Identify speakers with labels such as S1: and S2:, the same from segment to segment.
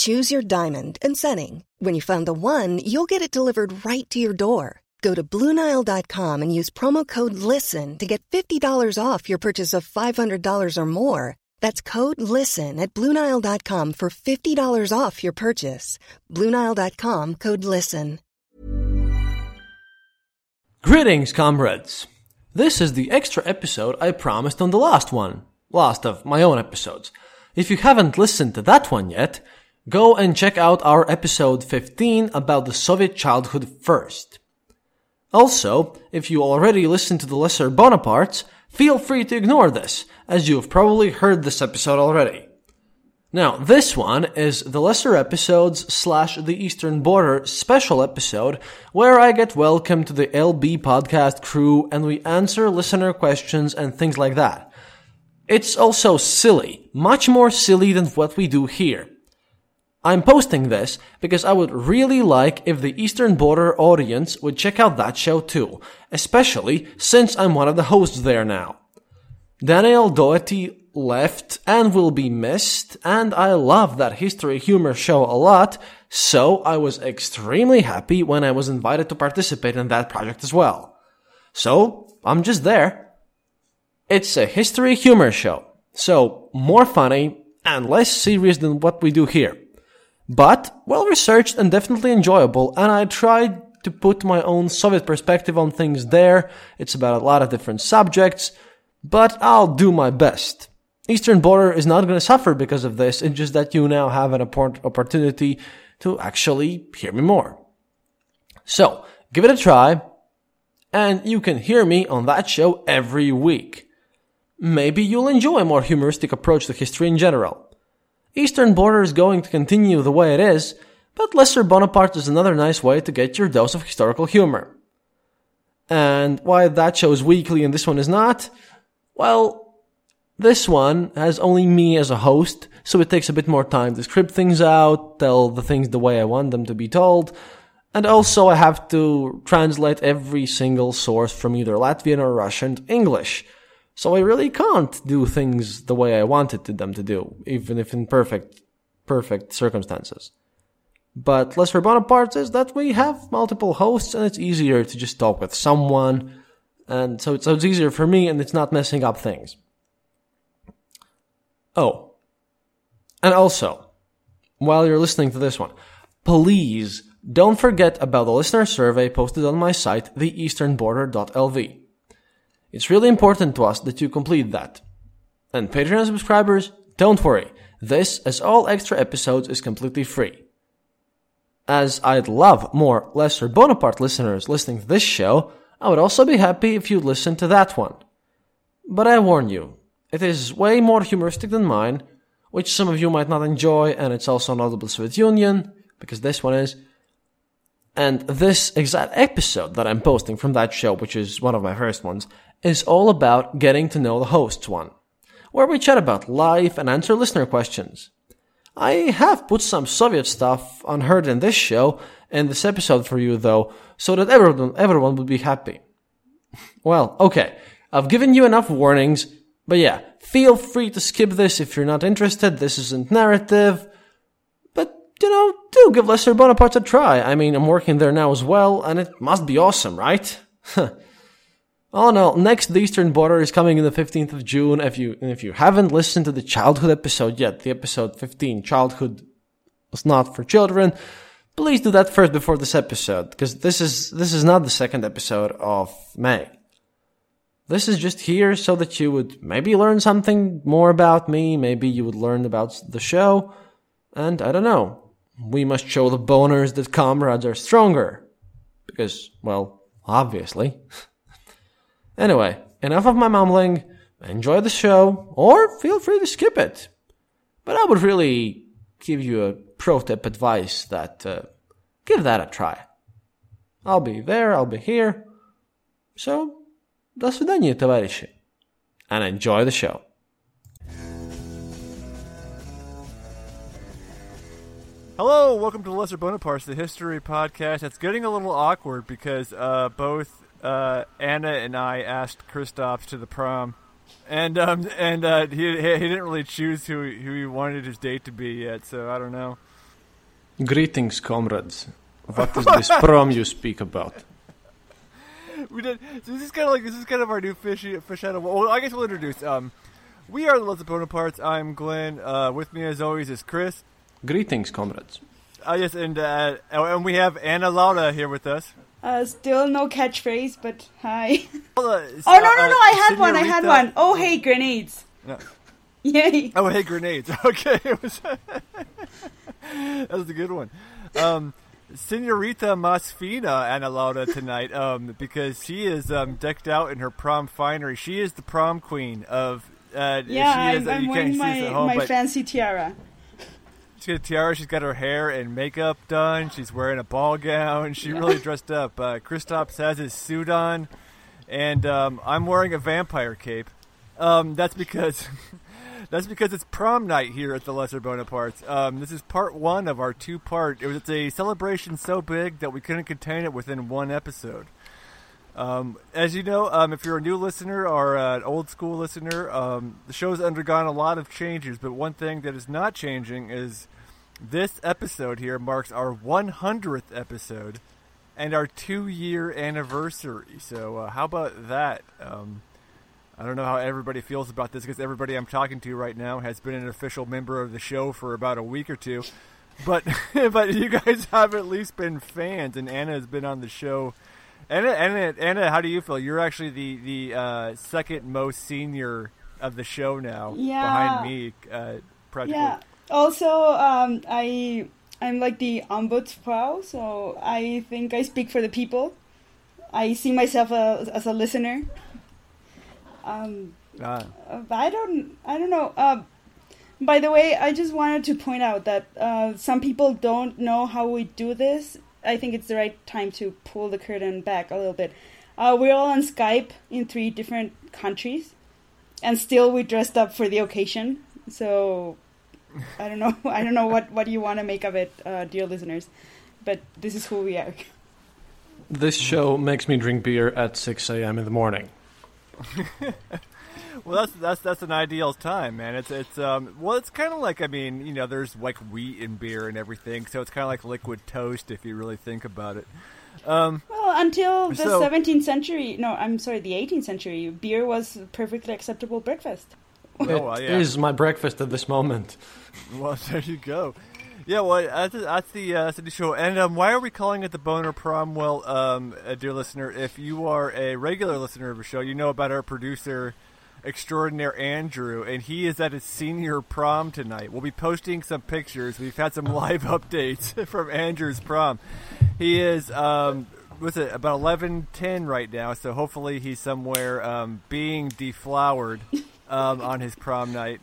S1: Choose your diamond and setting. When you find the one, you'll get it delivered right to your door. Go to Bluenile.com and use promo code LISTEN to get $50 off your purchase of $500 or more. That's code LISTEN at Bluenile.com for $50 off your purchase. Bluenile.com code LISTEN.
S2: Greetings, comrades. This is the extra episode I promised on the last one. Last of my own episodes. If you haven't listened to that one yet, go and check out our episode 15 about the Soviet childhood first. Also, if you already listened to the Lesser Bonapartes, feel free to ignore this, as you have probably heard this episode already. Now, this one is the Lesser Episodes slash the Eastern Border special episode where I get welcome to the LB podcast crew and we answer listener questions and things like that. It's also silly, much more silly than what we do here. I'm posting this because I would really like if the Eastern Border audience would check out that show too, especially since I'm one of the hosts there now. Daniel Doherty left and will be missed, and I love that history humor show a lot, so I was extremely happy when I was invited to participate in that project as well. So, I'm just there. It's a history humor show, so more funny and less serious than what we do here. But well researched and definitely enjoyable, and I tried to put my own Soviet perspective on things there. It's about a lot of different subjects, but I'll do my best. Eastern border is not going to suffer because of this. It's just that you now have an opportunity to actually hear me more. So give it a try and you can hear me on that show every week. Maybe you'll enjoy a more humoristic approach to history in general. Eastern border is going to continue the way it is, but Lesser Bonaparte is another nice way to get your dose of historical humor. And why that show is weekly and this one is not? Well, this one has only me as a host, so it takes a bit more time to script things out, tell the things the way I want them to be told, and also I have to translate every single source from either Latvian or Russian to English. So I really can't do things the way I wanted them to do, even if in perfect, perfect circumstances. But Lesser Bonaparte is that we have multiple hosts and it's easier to just talk with someone, and so it's, so it's easier for me and it's not messing up things. Oh. And also, while you're listening to this one, please don't forget about the listener survey posted on my site, theeasternborder.lv. It's really important to us that you complete that. And Patreon subscribers, don't worry. This, as all extra episodes, is completely free. As I'd love more Lesser Bonaparte listeners listening to this show, I would also be happy if you'd listen to that one. But I warn you, it is way more humoristic than mine, which some of you might not enjoy, and it's also not the Soviet Union, because this one is. And this exact episode that I'm posting from that show, which is one of my first ones, is all about getting to know the hosts one, where we chat about life and answer listener questions. I have put some Soviet stuff unheard in this show in this episode for you though, so that everyone, everyone would be happy. Well, okay, I've given you enough warnings, but yeah, feel free to skip this if you're not interested. This isn't narrative. But, you know, do give Lesser Bonaparte a try. I mean, I'm working there now as well, and it must be awesome, right? oh no, next the Eastern Border is coming in the 15th of June. If you, if you haven't listened to the childhood episode yet, the episode 15, childhood was not for children, please do that first before this episode, because this is this is not the second episode of May. This is just here so that you would maybe learn something more about me, maybe you would learn about the show, and I don't know. We must show the boners that comrades are stronger. Because, well, obviously. anyway, enough of my mumbling. Enjoy the show, or feel free to skip it. But I would really give you a pro tip advice that uh, give that a try. I'll be there, I'll be here. So, до свидания, товарищи. And enjoy the show.
S3: Hello, welcome to Lesser Bonapartes, the history podcast. It's getting a little awkward because uh, both uh, Anna and I asked Kristaps to the prom, and um, and uh, he he didn't really choose who who he wanted his date to be yet. So I don't know.
S2: Greetings, comrades. What is this prom you speak about?
S3: We did. So this is kind of like this is kind of our new fish fish out of well. I guess we'll introduce. Um, we are the Lesser Bonapartes. I'm Glenn. Uh, with me as always is Chris.
S2: Greetings, comrades.
S3: Uh, yes, and uh, and we have Anna Laura here with us.
S4: Uh, still no catchphrase, but hi.
S3: Uh,
S4: oh no no no! I had one. I had one. Oh hey, grenades!
S3: No.
S4: Yay!
S3: Oh, hey, grenades. Okay, it was that was a good one. Um, Senorita Masfina Anna Laura tonight, um, because she is um, decked out in her prom finery. She is the prom queen of. Uh,
S4: Yeah,
S3: she is,
S4: I'm, I'm wearing my
S3: home,
S4: my
S3: but
S4: fancy tiara.
S3: She's got a tiara. She's got her hair and makeup done. She's wearing a ball gown. She really dressed up. Uh, Kristaps has his suit on, and um, I'm wearing a vampire cape. Um, that's because that's because it's prom night here at the Lesser Bonapartes. Um, this is part one of our two-part. It was it's a celebration so big that we couldn't contain it within one episode. Um, as you know, um, if you're a new listener or an old school listener, um, the show's undergone a lot of changes. But one thing that is not changing is this episode here marks our 100th episode and our two-year anniversary. So uh, how about that? Um, I don't know how everybody feels about this because everybody I'm talking to right now has been an official member of the show for about a week or two. But but you guys have at least been fans, and Anna has been on the show. Anna, Anna, Anna, how do you feel? You're actually the the uh, second most senior of the show now,
S4: Yeah.
S3: behind me, uh, practically.
S4: Yeah. Also, um, I I'm like the ombudsfrau, so I think I speak for the people. I see myself as, as a listener. Um,
S3: Ah.
S4: I don't. I don't know. Uh, by the way, I just wanted to point out that uh, some people don't know how we do this. I think it's the right time to pull the curtain back a little bit. Uh, we're all on Skype in three different countries, and still we dressed up for the occasion. So I don't know. I don't know what what you want to make of it, uh, dear listeners. But this is who we are.
S2: This show makes me drink beer at 6 a.m. in the morning.
S3: Well, that's that's that's an ideal time, man. It's it's um well, it's kind of like I mean, you know, there's like wheat and beer and everything, so it's kind of like liquid toast if you really think about it. Um,
S4: Well, until the
S3: So-
S4: 17th century, no, I'm sorry, the 18th century, beer was perfectly acceptable breakfast.
S3: oh,
S2: It
S3: well, yeah.
S2: is my breakfast at this moment.
S3: Well, there you go. Yeah, well, that's, that's the uh, that's the show. And um, why are we calling it the Boner Prom? Well, um, uh, dear listener, if you are a regular listener of the show, you know about our producer extraordinaire Andrew, and he is at his senior prom tonight. We'll be posting some pictures. We've had some live updates from Andrew's prom. He is um, what's it about eleven ten right now, so hopefully he's somewhere um, being deflowered um, on his prom night.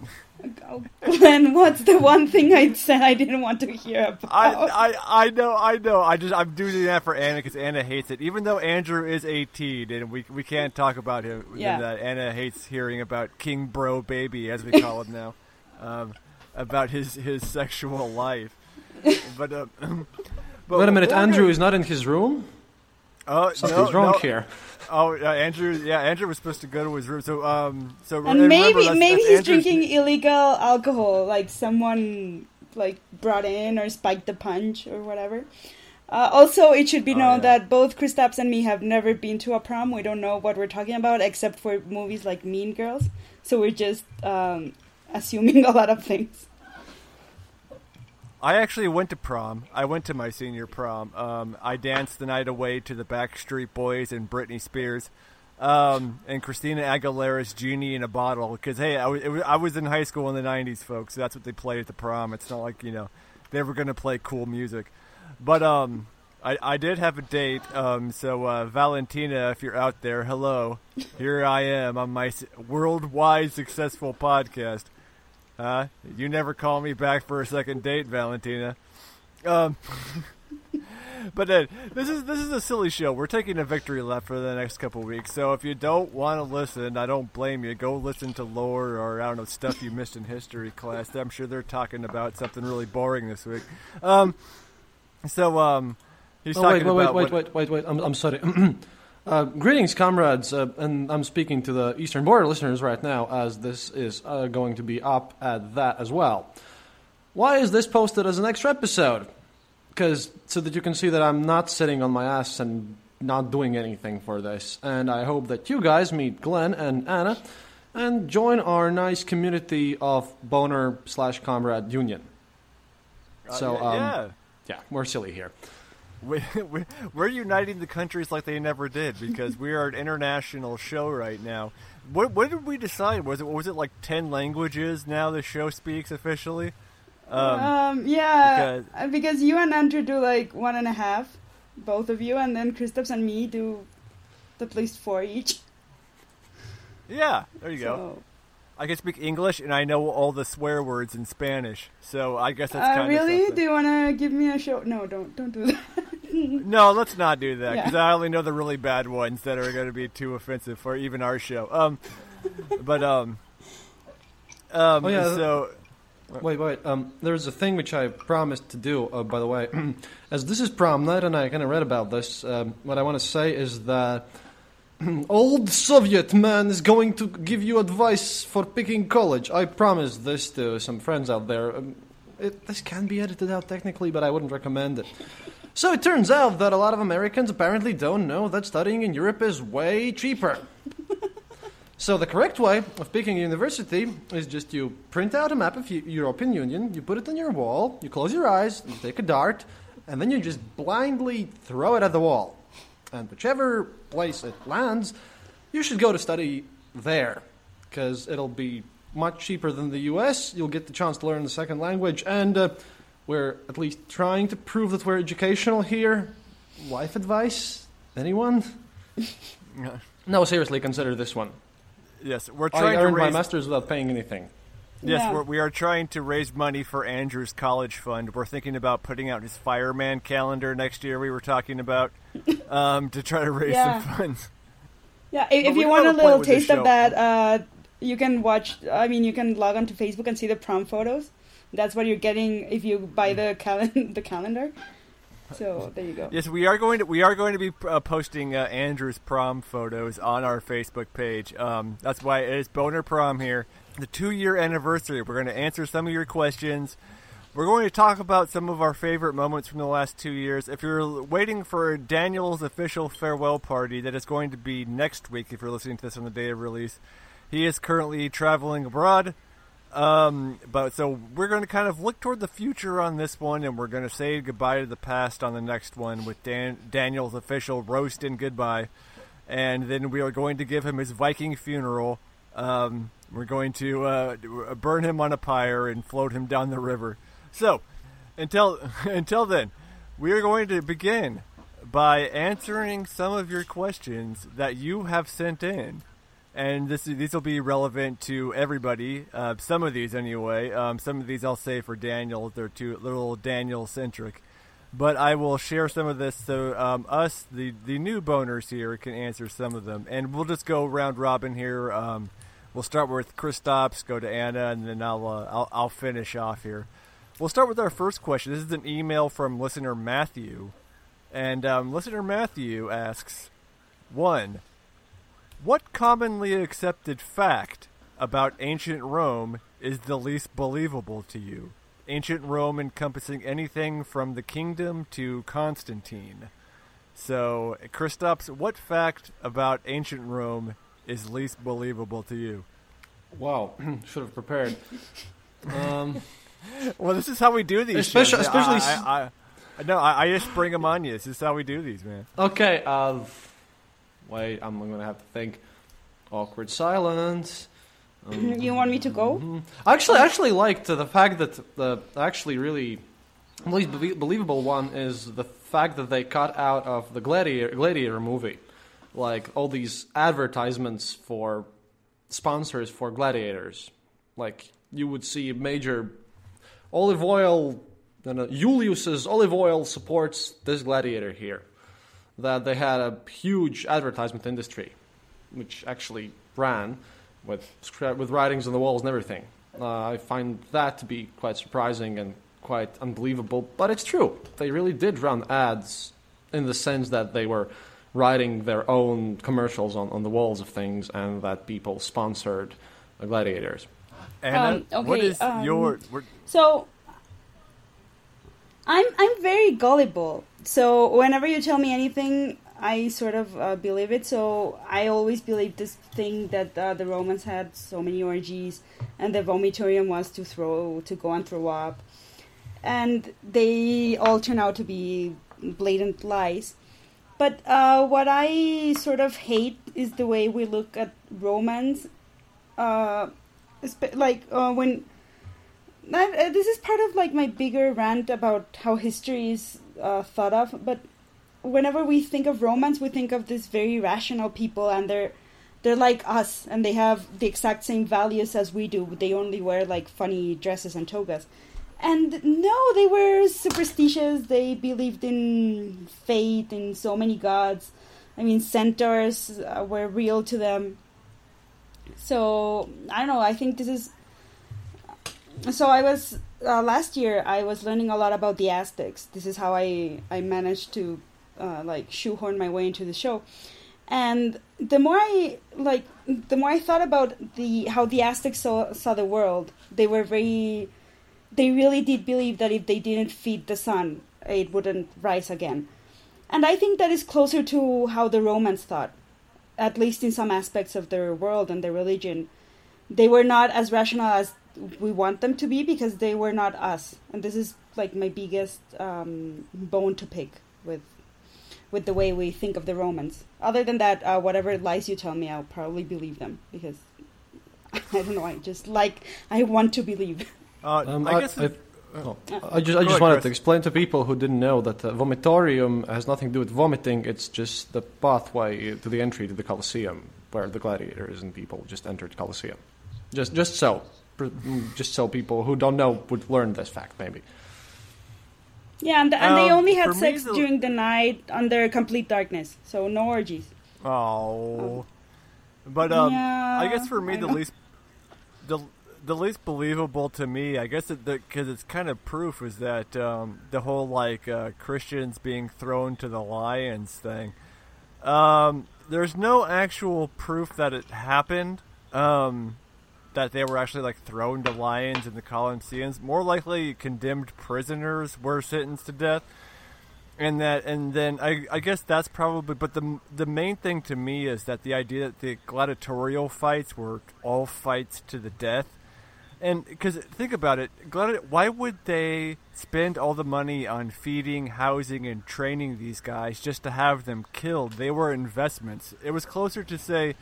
S4: Oh, Glenn, what's the one thing I said I didn't want to hear about?
S3: I, I I know I know I just I'm doing that for Anna because Anna hates it. Even though Andrew is 18 and we we can't talk about him.
S4: Yeah.
S3: That Anna hates hearing about King Bro Baby as we call him now, um, about his his sexual life. But, uh, but
S2: Wait a minute, Andrew is not in his room?
S3: Oh,
S2: Something's
S3: no,
S2: wrong
S3: no.
S2: here.
S3: Oh, uh, Andrew. Yeah, Andrew was supposed to go to his room. So um, so
S4: and
S3: remember,
S4: maybe
S3: that's-
S4: maybe
S3: that's
S4: he's
S3: Andrew's-
S4: drinking illegal alcohol, like someone like brought in or spiked the punch or whatever. Uh, also, it should be
S3: Oh,
S4: known
S3: yeah.
S4: that both Kristaps and me have never been to a prom. We don't know what we're talking about, except for movies like Mean Girls. So we're just um, assuming a lot of things.
S3: I actually went to prom. I went to my senior prom. Um, I danced the night away to the Backstreet Boys and Britney Spears, um, and Christina Aguilera's "Genie in a Bottle." Because hey, I was, I was in high school in the '90s, folks. So that's what they played at the prom. It's not like you know they were going to play cool music, but um, I, I did have a date. Um, so uh, Valentina, if you're out there, hello. Here I am on my worldwide successful podcast. Uh, you never call me back for a second date, Valentina. Um, but then this is this is a silly show. We're taking a victory lap for the next couple weeks. So if you don't want to listen, I don't blame you. Go listen to lore or I don't know stuff you missed in history class. I'm sure they're talking about something really boring this week. Um, so um, he's
S2: oh,
S3: talking
S2: wait, wait,
S3: about
S2: wait,
S3: what-
S2: wait, wait, wait. I'm, I'm sorry. uh, greetings, comrades, uh, and I'm speaking to the Eastern Border listeners right now, as this is uh, going to be up at that as well. Why is this posted as an extra episode? Because so that you can see that I'm not sitting on my ass and not doing anything for this, and I hope that you guys meet Glenn and Anna and join our nice community of boner slash comrade union. So
S3: Uh,
S2: um,
S3: yeah.
S2: yeah, we're silly here.
S3: We, we, we're uniting the countries like they never did because we are an international show right now. What, what did we decide? Was it was it like ten languages now? The show speaks officially. Um,
S4: Um, yeah,
S3: because-
S4: because, because you and Andrew do like one and a half, both of you, and then Kristaps and me do at least four each.
S3: yeah, there you go.
S4: So,
S3: I can speak English and I know all the swear words in Spanish, so I guess that's
S4: uh,
S3: kind
S4: really?
S3: of something.
S4: Do you wanna give me a show? No, don't don't do that.
S3: No, let's not do that because
S4: Yeah.
S3: I only know the really bad ones that are going to be too offensive for even our show. Um, but um, um,
S2: Oh, yeah,
S3: so
S2: Wait, wait. Um, there's a thing which I promised to do. Uh, by the way, as this is prom night, and I kind of read about this. Um, what I want to say is that old Soviet man is going to give you advice for picking college. I promised this to some friends out there. Um, it, this can be edited out technically, but I wouldn't recommend it. So it turns out that a lot of Americans apparently don't know that studying in Europe is way cheaper. So the correct way of picking a university is just you print out a map of Eu- European Union, you put it on your wall, you close your eyes, you take a dart, and then you just blindly throw it at the wall. And whichever place it lands, you should go to study there, because it'll be much cheaper than the U.S. You'll get the chance to learn the second language, and uh, we're at least trying to prove that we're educational here. Life advice? Anyone? No, seriously, consider this one.
S3: yes, we're
S2: I
S3: trying to
S2: earned my master's without paying anything.
S3: Yes,
S4: Yeah.
S3: we're, we are trying to raise money for Andrew's college fund. We're thinking about putting out his fireman calendar next year. We were talking about um, to try to raise
S4: Yeah.
S3: some funds.
S4: Yeah, if, if you want a
S3: have a point
S4: little taste of that, uh, you can watch. I mean, you can log on to Facebook and see the prom photos. That's what you're getting if you buy the cal- the calendar. So there you go.
S3: Yes, we are going to we are going to be uh, posting uh, Andrew's prom photos on our Facebook page. Um, that's why it is Boner Prom here, the two year anniversary. We're going to answer some of your questions. We're going to talk about some of our favorite moments from the last two years. If you're waiting for Daniel's official farewell party, that is going to be next week. If you're listening to this on the day of release, he is currently traveling abroad. Um, but so we're going to kind of look toward the future on this one, and we're going to say goodbye to the past on the next one with Dan- Daniel's official roast and goodbye, and then we are going to give him his Viking funeral. Um, we're going to uh, burn him on a pyre and float him down the river. So until until then, we are going to begin by answering some of your questions that you have sent in and this these will be relevant to everybody. Uh, some of these, anyway. Um, some of these I'll say for Daniel. They're too little Daniel centric, but I will share some of this so um, us, the the new boners here, can answer some of them, and we'll just go round robin here. Um, we'll start with Kristaps, go to Anna, and then I'll, uh, I'll I'll finish off here. We'll start with our first question. This is an email from listener Matthew, and um, listener Matthew asks, one. What commonly accepted fact about ancient Rome is the least believable to you? Ancient Rome encompassing anything from the kingdom to Constantine. So, Kristaps, what fact about ancient Rome is least believable to you?
S2: Wow, should have prepared. Um,
S3: well, this is how we do these.
S2: Especially-
S3: shows.
S2: especially
S3: I,
S2: s-
S3: I, I, I, no, I, I just bring them on you. This is how we do these, man.
S2: Okay, uh, wait, I'm gonna have to think. Awkward silence.
S4: you want me to go?
S2: Mm-hmm. I actually, actually liked the fact that the actually really least belie- believable one is the fact that they cut out of the Gladiator, Gladiator movie, like all these advertisements for sponsors for gladiators. Like you would see major olive oil, you know, Julius's olive oil supports this gladiator here. That they had a huge advertisement industry, which actually ran with with writings on the walls and everything. Uh, I find that to be quite surprising and quite unbelievable, but it's true. They really did run ads in the sense that they were writing their own commercials on, on the walls of things and that people sponsored the gladiators.
S3: Anna,
S4: Um, okay,
S3: is
S4: um,
S3: your? What,
S4: So I'm I'm very gullible. So whenever you tell me anything, I sort of uh, believe it. So I always believe this thing that uh, the Romans had so many orgies, and the vomitorium was to throw to go and throw up, and they all turn out to be blatant lies. But uh, what I sort of hate is the way we look at romance. uh, like uh, when that, uh, this is part of like my bigger rant about how history is uh, thought of. But whenever we think of romance, we think of these very rational people, and they're they're like us, and they have the exact same values as we do. They only wear like funny dresses and togas. And no, they were superstitious. They believed in fate, in so many gods. I mean, centaurs uh, were real to them. So I don't know. I think this is so I was uh, last year. I was learning a lot about the Aztecs. This is how I I managed to uh, like shoehorn my way into the show. And the more I like, the more I thought about the how the Aztecs saw saw the world. They were very, they really did believe that if they didn't feed the sun, it wouldn't rise again. And I think that is closer to how the Romans thought, at least in some aspects of their world and their religion. They were not as rational as we want them to be because they were not us and this is like my biggest um, bone to pick with with the way we think of the romans other than that uh, whatever lies you tell me i'll probably believe them because i don't know i just like i want to believe
S3: uh,
S2: Um,
S3: I guess.
S2: I,
S3: it-
S2: oh, I just, I just wanted to explain to people who didn't know that uh, vomitorium has nothing to do with vomiting. It's just the pathway to the entry to the Colosseum, where the gladiators and people just entered Colosseum. Just, just so, mm, just so people who don't know would learn this fact, maybe.
S4: yeah and, and they
S3: Um,
S4: only had sex
S3: the-
S4: during the night under complete darkness so no orgies
S3: Oh, but um,
S4: Yeah,
S3: I guess for me
S4: I
S3: the
S4: know.
S3: least the the least believable to me, I guess because it's kind of proof is that um, the whole like uh, Christians being thrown to the lions thing. Um, there's no actual proof that it happened. Um, that they were actually like thrown to lions in the Colosseums. More likely, condemned prisoners were sentenced to death and that and then I, I guess that's probably but the the main thing to me is that the idea that the gladiatorial fights were all fights to the death and because think about it why would they spend all the money on feeding housing and training these guys just to have them killed they were investments it was closer to say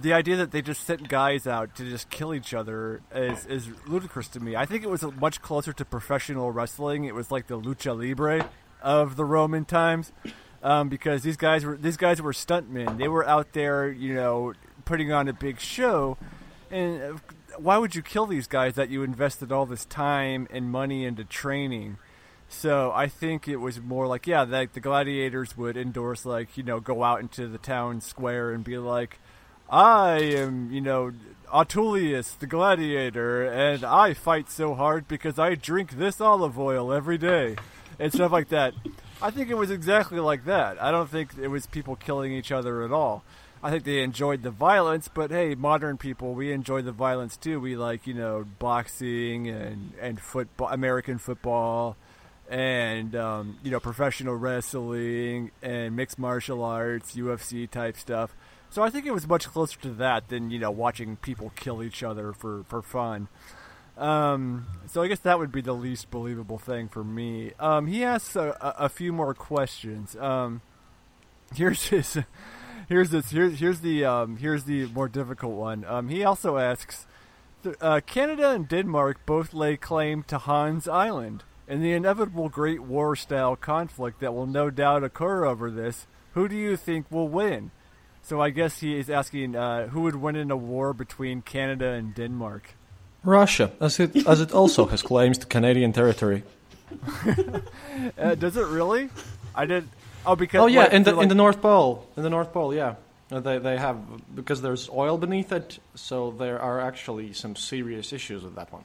S3: the idea that they just sent guys out to just kill each other is, is ludicrous to me. I think it was much closer to professional wrestling. It was like the lucha libre of the Roman times, um, because these guys were these guys were stuntmen. They were out there, you know, putting on a big show. And uh, why would you kill these guys that you invested all this time and money into training? So I think it was more like, yeah, like the gladiators would endorse, like, you know, go out into the town square and be like, I am, you know, Autullius the gladiator, and I fight so hard because I drink this olive oil every day, and stuff like that. I think it was exactly like that. I don't think it was people killing each other at all. I think they enjoyed the violence, but hey, modern people, we enjoy the violence too. We like, you know, boxing and and football, American football, and um, you know, professional wrestling and mixed martial arts, UFC type stuff. So I think it was much closer to that than you know watching people kill each other for for fun. Um, so I guess that would be the least believable thing for me. Um, he asks a, a, few more questions. Um, here's his. Here's this. Here's here's the um, here's the more difficult one. Um, he also asks, uh, Canada and Denmark both lay claim to Hans Island. In the inevitable Great War style conflict that will no doubt occur over this, who do you think will win? So I guess he is asking uh, who would win in a war between Canada and Denmark.
S2: Russia, as it as it also has claims to Canadian territory.
S3: Uh, does it really? I did. Oh, because
S2: Oh yeah,
S3: what,
S2: in the
S3: like-
S2: in the North Pole, in the North Pole, yeah, Uh, they they have because there's oil beneath it, so there are actually some serious issues with that one.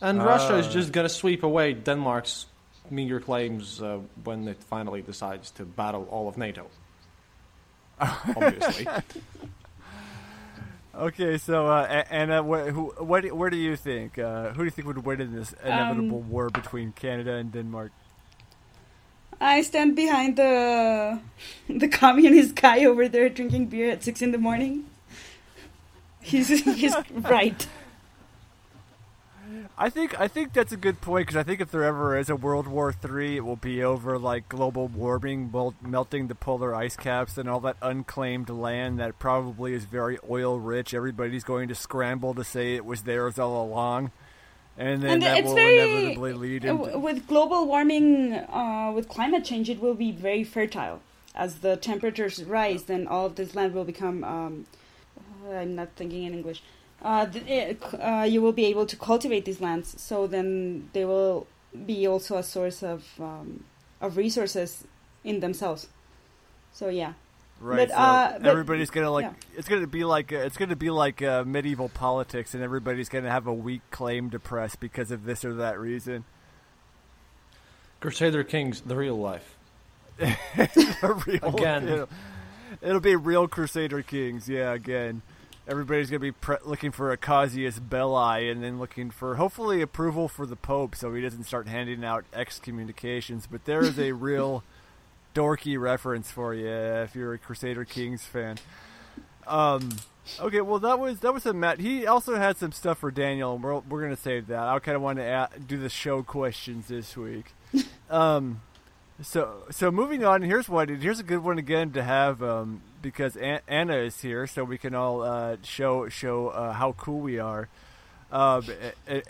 S2: And Russia is just gonna sweep away Denmark's meager claims uh, when it finally decides to battle all of NATO. Obviously,
S3: Okay, so uh, Anna, what, who, what, where do you think? Uh, who do you think would win in this inevitable
S4: Um,
S3: war between Canada and Denmark?
S4: I stand behind the the communist guy over there drinking beer at six in the morning. He's he's right.
S3: I think I think that's a good point because I think if there ever is a World War Three, it will be over like global warming, mel- melting the polar ice caps, and all that unclaimed land that probably is very oil rich. Everybody's going to scramble to say it was theirs all along, and then
S4: And
S3: that
S4: it's
S3: will
S4: very
S3: inevitably lead
S4: uh,
S3: into.
S4: with global warming, uh, with climate change, it will be very fertile. As the temperatures rise, then all of this land will become. Um, uh, I'm not thinking in English. Uh, th- it, uh, you will be able to cultivate these lands, so then they will be also a source of um, of resources in themselves. So yeah,
S3: Right.
S4: But,
S3: so
S4: uh, but-
S3: everybody's gonna like.
S4: yeah.
S3: It's gonna be like. Uh, it's gonna be like uh, medieval politics, and everybody's gonna have a weak claim to press because of this or that reason.
S2: Crusader Kings, the real life.
S3: A real,
S2: Again.
S3: It'll, it'll be real Crusader Kings. Yeah, again. Everybody's gonna be pre- looking for a Casus Belli, and then looking for hopefully approval for the Pope, so he doesn't start handing out excommunications. But there is a real dorky reference for you if you're a Crusader Kings fan. Um, okay, well that was that was a Matt. He also had some stuff for Daniel, we're we're gonna save that. I kind of want to a do the show questions this week. um, so so moving on. Here's one. Here's a good one again to have um, because An- Anna is here, so we can all uh, show show uh, how cool we are. Um,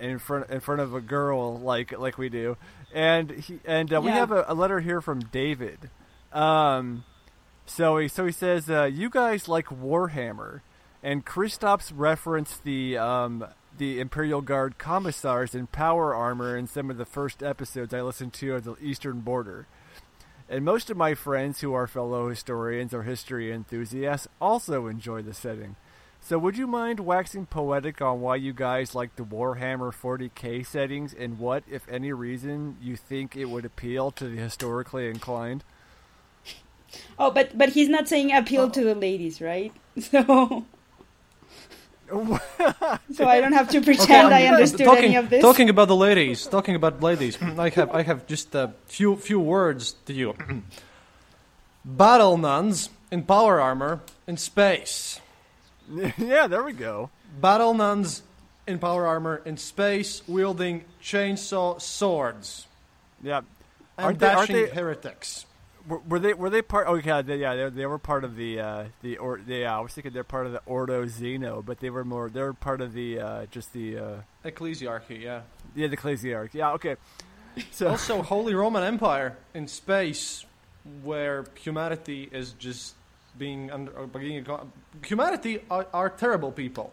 S3: in front in front of a girl like like we do, and he, and uh, we
S4: Yeah.
S3: have a, a letter here from David. Um, so he so he says, uh, "You guys like Warhammer," and Kristaps referenced the um, the Imperial Guard commissars in power armor in some of the first episodes I listened to of the Eastern Border. And most of my friends who are fellow historians or history enthusiasts also enjoy the setting. So would you mind waxing poetic on why you guys like the Warhammer 40k settings and what, if any reason, you think it would appeal to the historically inclined?
S4: Oh, but but he's not saying appeal to the ladies, right? So so I don't have to pretend I understood
S2: talking,
S4: any of this.
S2: Talking about the ladies, talking about ladies, I have I have just a few few words to you. Battle nuns in power armor in space.
S3: yeah, there we go.
S2: Battle nuns in power armor in space, wielding chainsaw swords
S3: Yeah.
S2: and
S3: Aren't they, aren't
S2: dashing
S3: they,
S2: heretics.
S3: were, were they were they part? Oh yeah, they, yeah, they, they were part of the uh, the or yeah. I was thinking they're part of the Ordo Zeno, but they were more they're part of the uh, just the uh,
S2: Ecclesiarchy, yeah.
S3: yeah the Ecclesiarch. Yeah, okay. So
S2: Also, Holy Roman Empire in space, where humanity is just being under or being humanity are, are terrible people,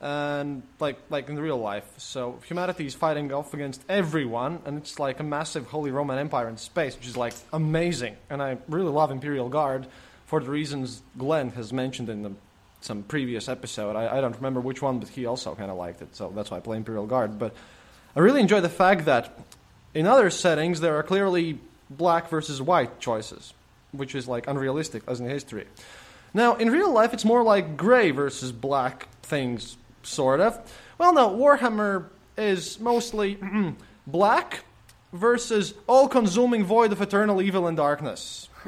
S2: and like like in real life. So humanity is fighting off against everyone, and it's like a massive Holy Roman Empire in space, which is like amazing. And I really love Imperial Guard for the reasons Glenn has mentioned in the, some previous episode. I, I don't remember which one, but he also kind of liked it, so that's why I play Imperial Guard. But I really enjoy the fact that in other settings, there are clearly black versus white choices, which is like unrealistic as in history. Now, in real life, it's more like gray versus black things, sort of. Well, no, Warhammer is mostly black versus all consuming void of eternal evil and darkness.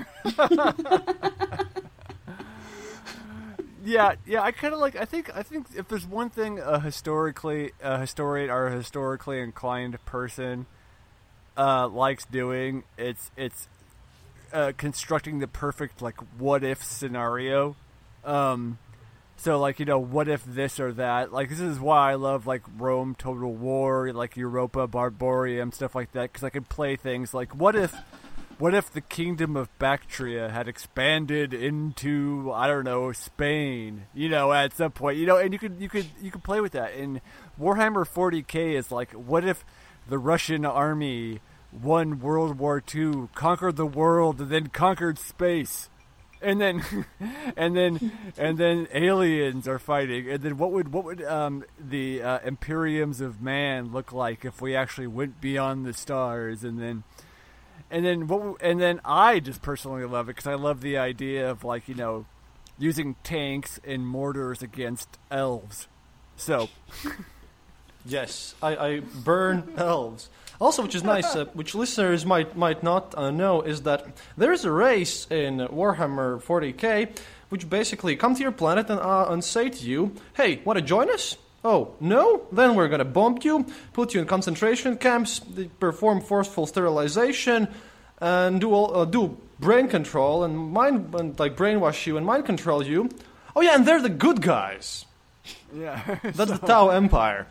S3: Yeah, yeah. I kind of like. I think. I think if there's one thing a historically a historian or a historically inclined person uh, likes doing, it's it's uh, constructing the perfect like what if scenario. Um, so like you know, what if this or that? Like this is why I love like Rome Total War, like Europa Barbarorum, stuff like that, because I can play things like what if. What if the kingdom of Bactria had expanded into I don't know Spain? You know, at some point, you know, and you could you could you could play with that. And Warhammer 40k is like, what if the Russian army won World War II, conquered the world, and then conquered space? and then and then and then aliens are fighting. And then what would what would um, the uh, imperiums of man look like if we actually went beyond the stars? And then and then what and then I just personally love it because I love the idea of like you know using tanks and mortars against elves. So
S2: Yes, I, I burn elves. Also, which is nice, uh, which listeners might might not uh, know, is that there is a race in Warhammer 40k, which basically come to your planet and uh, and say to you, "Hey, want to join us?" Oh no? Then we're gonna bomb you, put you in concentration camps, perform forceful sterilization, and do all, uh, do brain control and mind and like brainwash you and mind control you. Oh yeah, and they're the good guys.
S3: Yeah
S2: That's the Tau Empire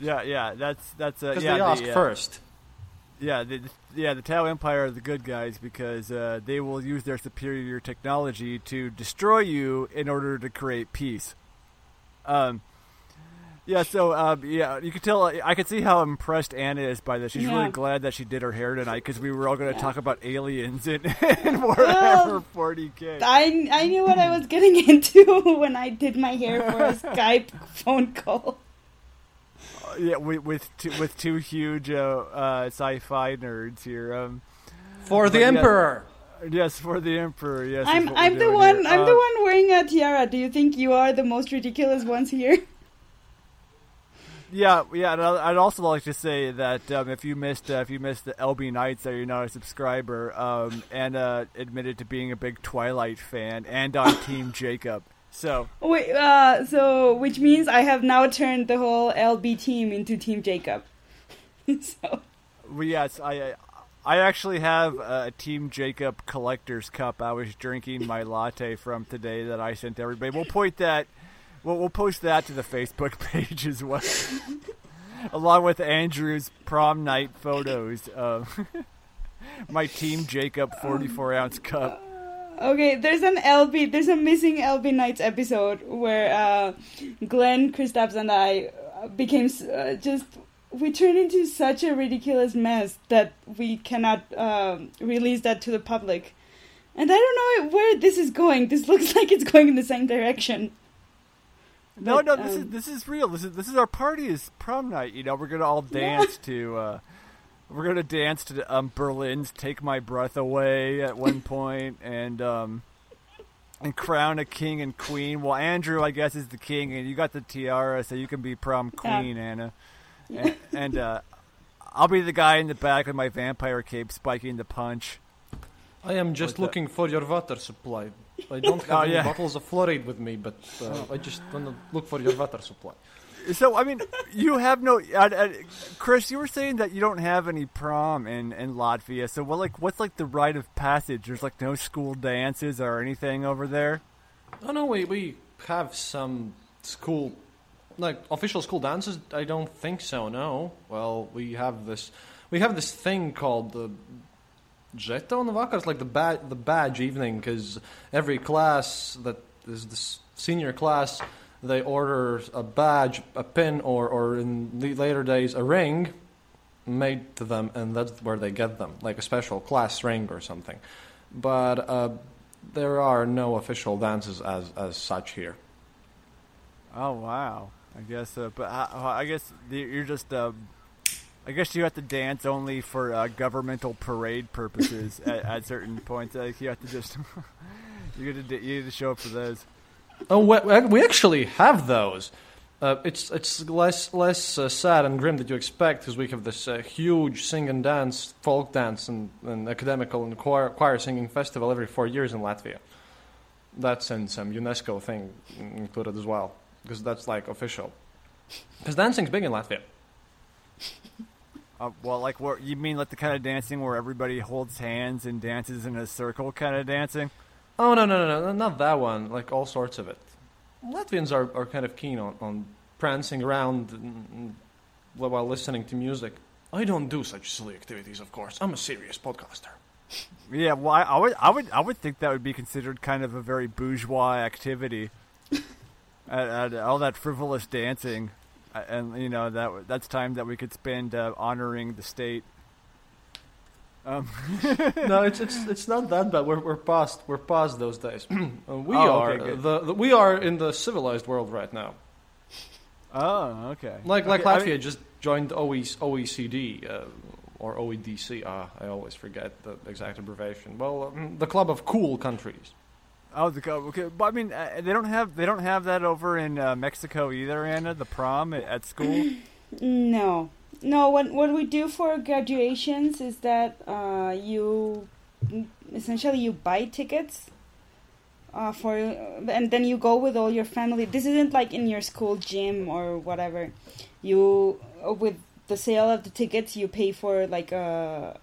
S3: yeah yeah that's that's uh, yeah
S2: they
S3: the,
S2: ask
S3: uh,
S2: first.
S3: Yeah, the, yeah, the Tau Empire are the good guys because uh, they will use their superior technology to destroy you in order to create peace. Um, yeah, so um, yeah, you can tell. I can see how impressed Anna is by this. She's
S4: Yeah.
S3: really glad that she did her hair tonight because we were all going to talk about aliens in, in Warhammer 40k.
S4: I, I knew what I was getting into when I did my hair for a Skype phone call.
S3: yeah, with with two, with two huge uh, uh, sci-fi nerds here. Um,
S2: For the. Emperor.
S3: yes, for the Emperor. Yes,
S4: I'm I'm the one
S3: here.
S4: I'm
S3: Um,
S4: the one wearing a tiara. Do you think you are the most ridiculous ones here?
S3: Yeah, yeah, and I'd also like to say that um, if you missed uh, if you missed the LB Nights, that you're not a subscriber. Um, Anna admitted to being a big Twilight fan and on Team Jacob. So
S4: Wait, uh, so which means I have now turned the whole LB team into Team Jacob. so
S3: well, yes, I I actually have a Team Jacob collector's cup. I was drinking my latte from today that I sent everybody. We'll point that. We'll, we'll post that to the Facebook page as well, along with Andrew's prom night photos of my Team Jacob 44 ounce cup.
S4: Okay, there's an LB, there's a missing LB Nights episode where uh, Glenn, Kristaps, and I uh, became uh, just. We turned into such a ridiculous mess that we cannot um, release that to the public. And I don't know where this is going. This looks like it's going in the same direction.
S3: No,
S4: But,
S3: no, this is
S4: um,
S3: this is real. This is this is our party. Is prom night. You know, we're gonna all dance to. Uh, we're gonna dance to um, Berlin's "Take My Breath Away" at one point, and um, and crown a king and queen. Well, Andrew, I guess, is the king, and you got the tiara, so you can be prom queen, Anna. And, and uh, I'll be the guy in the back with my vampire cape, spiking the punch.
S2: I am just
S3: Like that.
S2: looking for your water supply. I don't have
S3: Oh,
S2: any
S3: yeah.
S2: bottles of fluoride with me, but uh, I just want to look for your water supply.
S3: So I mean, you have no. Chris, you were saying that you don't have any prom in, in Latvia. So what like what's like the rite of passage? There's like no school dances or anything over there.
S2: Oh no, we we have some school, like official school dances. I don't think so. No. Well, we have this. We have this thing called the Jeton Vakars, like the badge, the badge evening, because every class that is this senior class, they order a badge, a pin, or or in the later days a ring made to them, and that's where they get them, like a special class ring or something. But uh, there are no official dances as as such here.
S3: Oh wow! I guess, uh, but uh, I guess the- you're just. Uh, I guess you have to dance only for uh, governmental parade purposes at, at certain points. Like you have to just. you got to you have to show up for those.
S2: Oh, we, we actually have those. Uh, it's it's less less uh, sad and grim than you expect because we have this uh, huge sing and dance, folk dance, and, and academical and choir, choir singing festival every four years in Latvia. that's in some UNESCO thing included as well because that's like official. Because dancing's big in Latvia.
S3: Uh, well, like what you mean, like the kind of dancing where everybody holds hands and dances in a circle, kind of dancing.
S2: Oh no no no no not that one. Like all sorts of it. Latvians are, are kind of keen on, on prancing around and, while listening to music. I don't do such silly activities, of course. I'm a serious podcaster.
S3: Yeah, well, I, I would, I would, I would think that would be considered kind of a very bourgeois activity. all that frivolous dancing, and you know that that's time that we could spend uh, honoring the state.
S2: Um. no, it's it's it's not that bad. We're we're past we're past those days. Uh, we
S3: oh,
S2: are
S3: okay,
S2: the, the, we are in the civilized world right now.
S3: Oh, okay.
S2: Like like
S3: okay,
S2: Latvia
S3: I mean,
S2: just joined OECD uh, or OEDC. Ah, I always forget the exact abbreviation. Well, um, the club of cool countries.
S3: Oh, the okay. But I mean, uh, they don't have they don't have that over in uh, Mexico either, Anna. The prom at, at school.
S4: no, no. What what we do for graduations is that uh, you essentially you buy tickets uh, for and then you go with all your family. This isn't like in your school gym or whatever. You uh, with the sale of the tickets, you pay for like a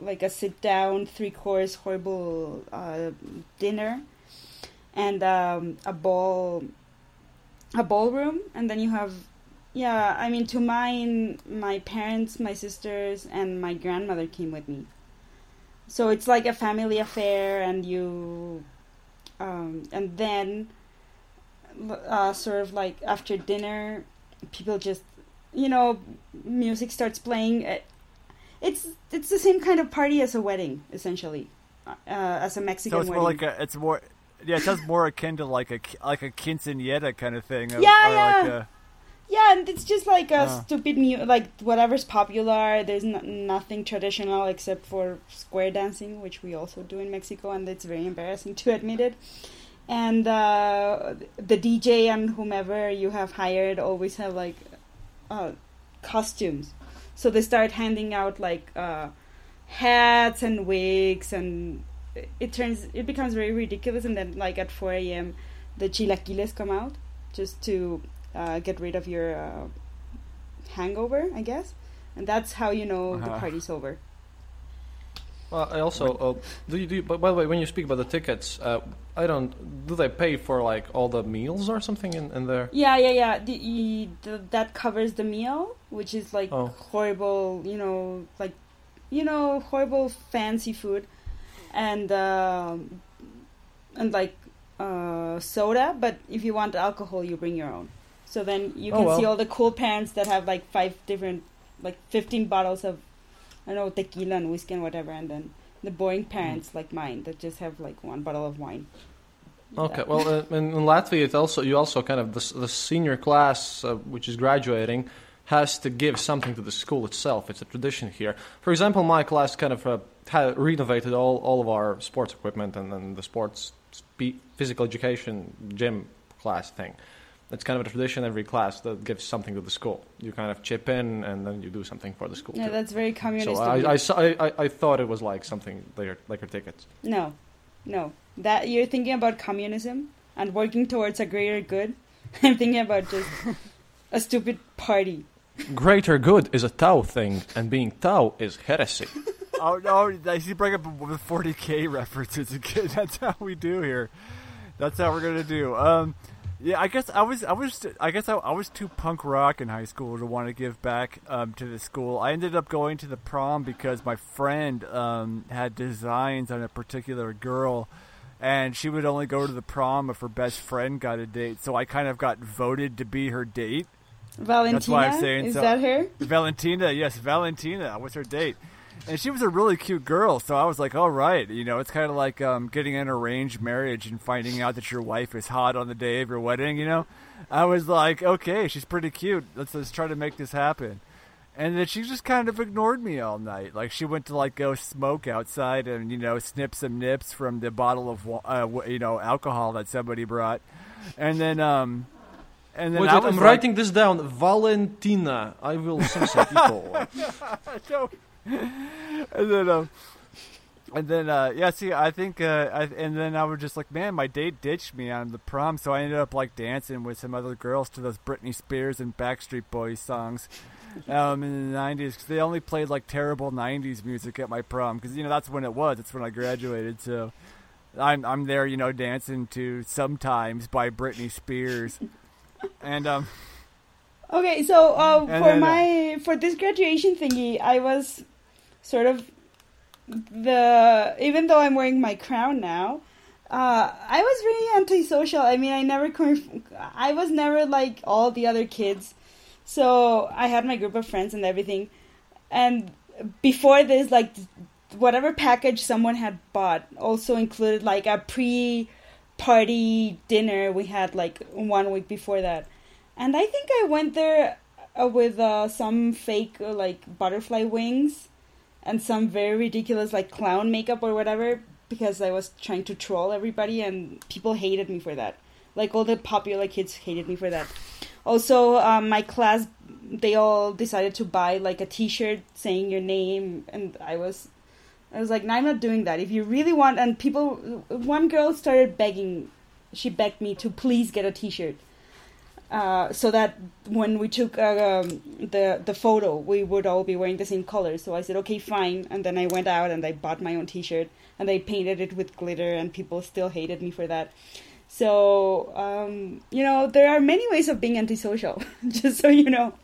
S4: like a sit down three course horrible uh, dinner and um, a ball a ballroom. And then you have yeah i mean to mine my parents my sisters and my grandmother came with me. So it's like a family affair and you um, and then uh, sort of like after dinner people just you know music starts playing. It's it's the same kind of party as a wedding essentially uh, as a mexican
S3: so it's
S4: wedding.
S3: more like a it's more yeah, it sounds more akin to like a like a quinceanera kind of thing.
S4: Yeah,
S3: or
S4: yeah.
S3: Like a,
S4: yeah, and it's just like a
S3: Uh.
S4: stupid mu- like whatever's popular. There's n- nothing traditional except for square dancing, which we also do in Mexico, and it's very embarrassing to admit it. And uh, the DJ and whomever you have hired always have like uh, costumes, so they start handing out like uh, hats and wigs and it turns it becomes very ridiculous and then like at 4 a.m the chilaquiles come out just to uh, get rid of your uh, hangover i guess and that's how you know the
S3: Uh-huh.
S4: party's over
S2: Well, I also uh, do you do. But by the way, when you speak about the tickets, uh, I don't. Do they pay for like all the meals or something in, in there?
S4: yeah yeah yeah the, the, that covers the meal which is like
S2: Oh.
S4: horrible you know like you know horrible fancy food and um and like uh, soda but if you want alcohol you bring your own so then you
S2: Oh,
S4: can see all the cool parents that have like five different like 15 bottles of i don't know tequila and whiskey and whatever and then the boring parents like mine that just have like one bottle of wine
S2: Okay. Well, uh, in, in Latvia, it also you also kind of the, the senior class, uh, which is graduating, has to give something to the school itself. It's a tradition here. For example, my class kind of uh, had renovated all, all of our sports equipment and then the sports spe- physical education gym class thing. It's kind of a tradition every class that gives something to the school. You kind of chip in and then you do something for the school.
S4: yeah
S2: too.
S4: that's very communist
S2: so I. I, I, I, thought it was like something like your, like your tickets.
S4: No, no. That you're thinking about communism and working towards a greater good. I'm thinking about just a stupid party.
S2: Greater good is a Tau thing, and being Tau is heresy.
S3: oh no! I see. Bring up the 40k references again. That's how we do here. That's how we're gonna do. Um, yeah, I guess I was, I was, I guess I, I was too punk rock in high school to want to give back um, to the school. I ended up going to the prom because my friend um, had designs on a particular girl, and she would only go to the prom if her best friend got a date. So I kind of got voted to be her date.
S4: Valentina, That's
S3: why I'm saying
S4: is
S3: so.
S4: that her?
S3: Valentina, yes, Valentina was her date. And she was a really cute girl, so I was like, all right, you know, it's kind of like um, getting an arranged marriage and finding out that your wife is hot on the day of your wedding, you know? I was like, okay, she's pretty cute. Let's, let's try to make this happen. And then she just kind of ignored me all night. Like she went to like go smoke outside and you know snip some nips from the bottle of uh, you know alcohol that somebody brought, and then um, and then
S2: Wait,
S3: I
S2: I'm
S3: like-
S2: writing this down. Valentina. I will people.
S3: no. And then, um, and then uh, yeah, see, I think, uh, I, and then I was just like, man, my date ditched me on the prom, so I ended up like dancing with some other girls to those Britney Spears and Backstreet Boys songs. Um, in the '90s, because they only played like terrible '90s music at my prom, because you know that's when it was. That's when I graduated. So I'm I'm there, you know, dancing to "Sometimes" by Britney Spears, and um.
S4: Okay, so uh, for
S3: then, uh,
S4: my for this graduation thingy, I was sort of the even though I'm wearing my crown now, uh, I was really antisocial. I mean, I never I was never like all the other kids. So I had my group of friends and everything, and before this, like whatever package someone had bought also included like a pre-party dinner we had like one week before that, and I think I went there uh, with uh, some fake like butterfly wings and some very ridiculous like clown makeup or whatever because I was trying to troll everybody and people hated me for that. Like all the popular kids hated me for that. Also, um, my class they all decided to buy like a T-shirt saying your name, and I was, I was like, no, I'm not doing that. If you really want, and people, one girl started begging, she begged me to please get a T-shirt, uh, so that when we took uh, um, the the photo, we would all be wearing the same color. So I said, okay, fine, and then I went out and I bought my own T-shirt, and I painted it with glitter, and people still hated me for that. So, um, you know, there are many ways of being antisocial, just so you know.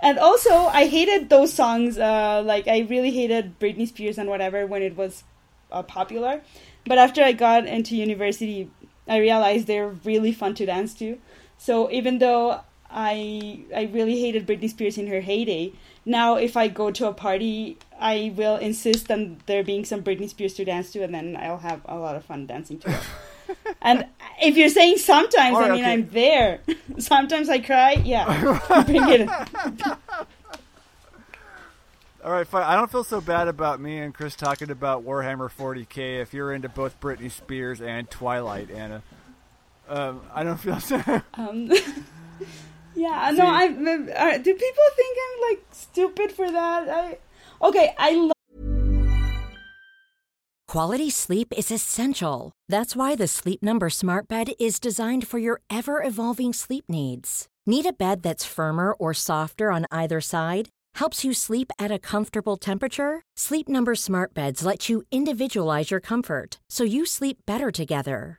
S4: And also, I hated those songs. Uh, like, I really hated Britney Spears and whatever when it was uh, popular. But after I got into university, I realized they're really fun to dance to. So even though I I really hated Britney Spears in her heyday, now if I go to a party, I will insist on there being some Britney Spears to dance to, and then I'll have a lot of fun dancing to it. and if you're saying sometimes, I mean
S3: okay.
S4: I'm there. sometimes I cry. Yeah, bring it.
S3: All right, fine. I don't feel so bad about me and Chris talking about Warhammer 40k if you're into both Britney Spears and Twilight, Anna. Um, I don't feel so.
S4: Um, yeah, no, I. Uh, do people think I'm like stupid for that? I okay. I love.
S5: Quality sleep is essential. That's why the Sleep Number Smart Bed is designed for your ever evolving sleep needs. Need a bed that's firmer or softer on either side? Helps you sleep at a comfortable temperature? Sleep Number Smart Beds let you individualize your comfort so you sleep better together.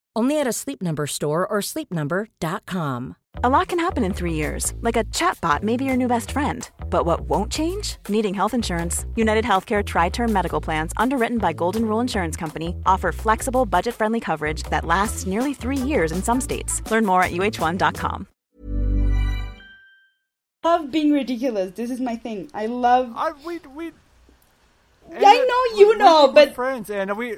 S5: Only at a Sleep Number store or sleepnumber.com.
S6: A lot can happen in three years, like a chatbot may be your new best friend. But what won't change? Needing health insurance. United Healthcare Tri Term Medical Plans, underwritten by Golden Rule Insurance Company, offer flexible, budget friendly coverage that lasts nearly three years in some states. Learn more at uh1.com.
S4: love being ridiculous. This is my thing. I love.
S3: I we we.
S4: I know you know,
S3: we're
S4: but
S3: friends, and We.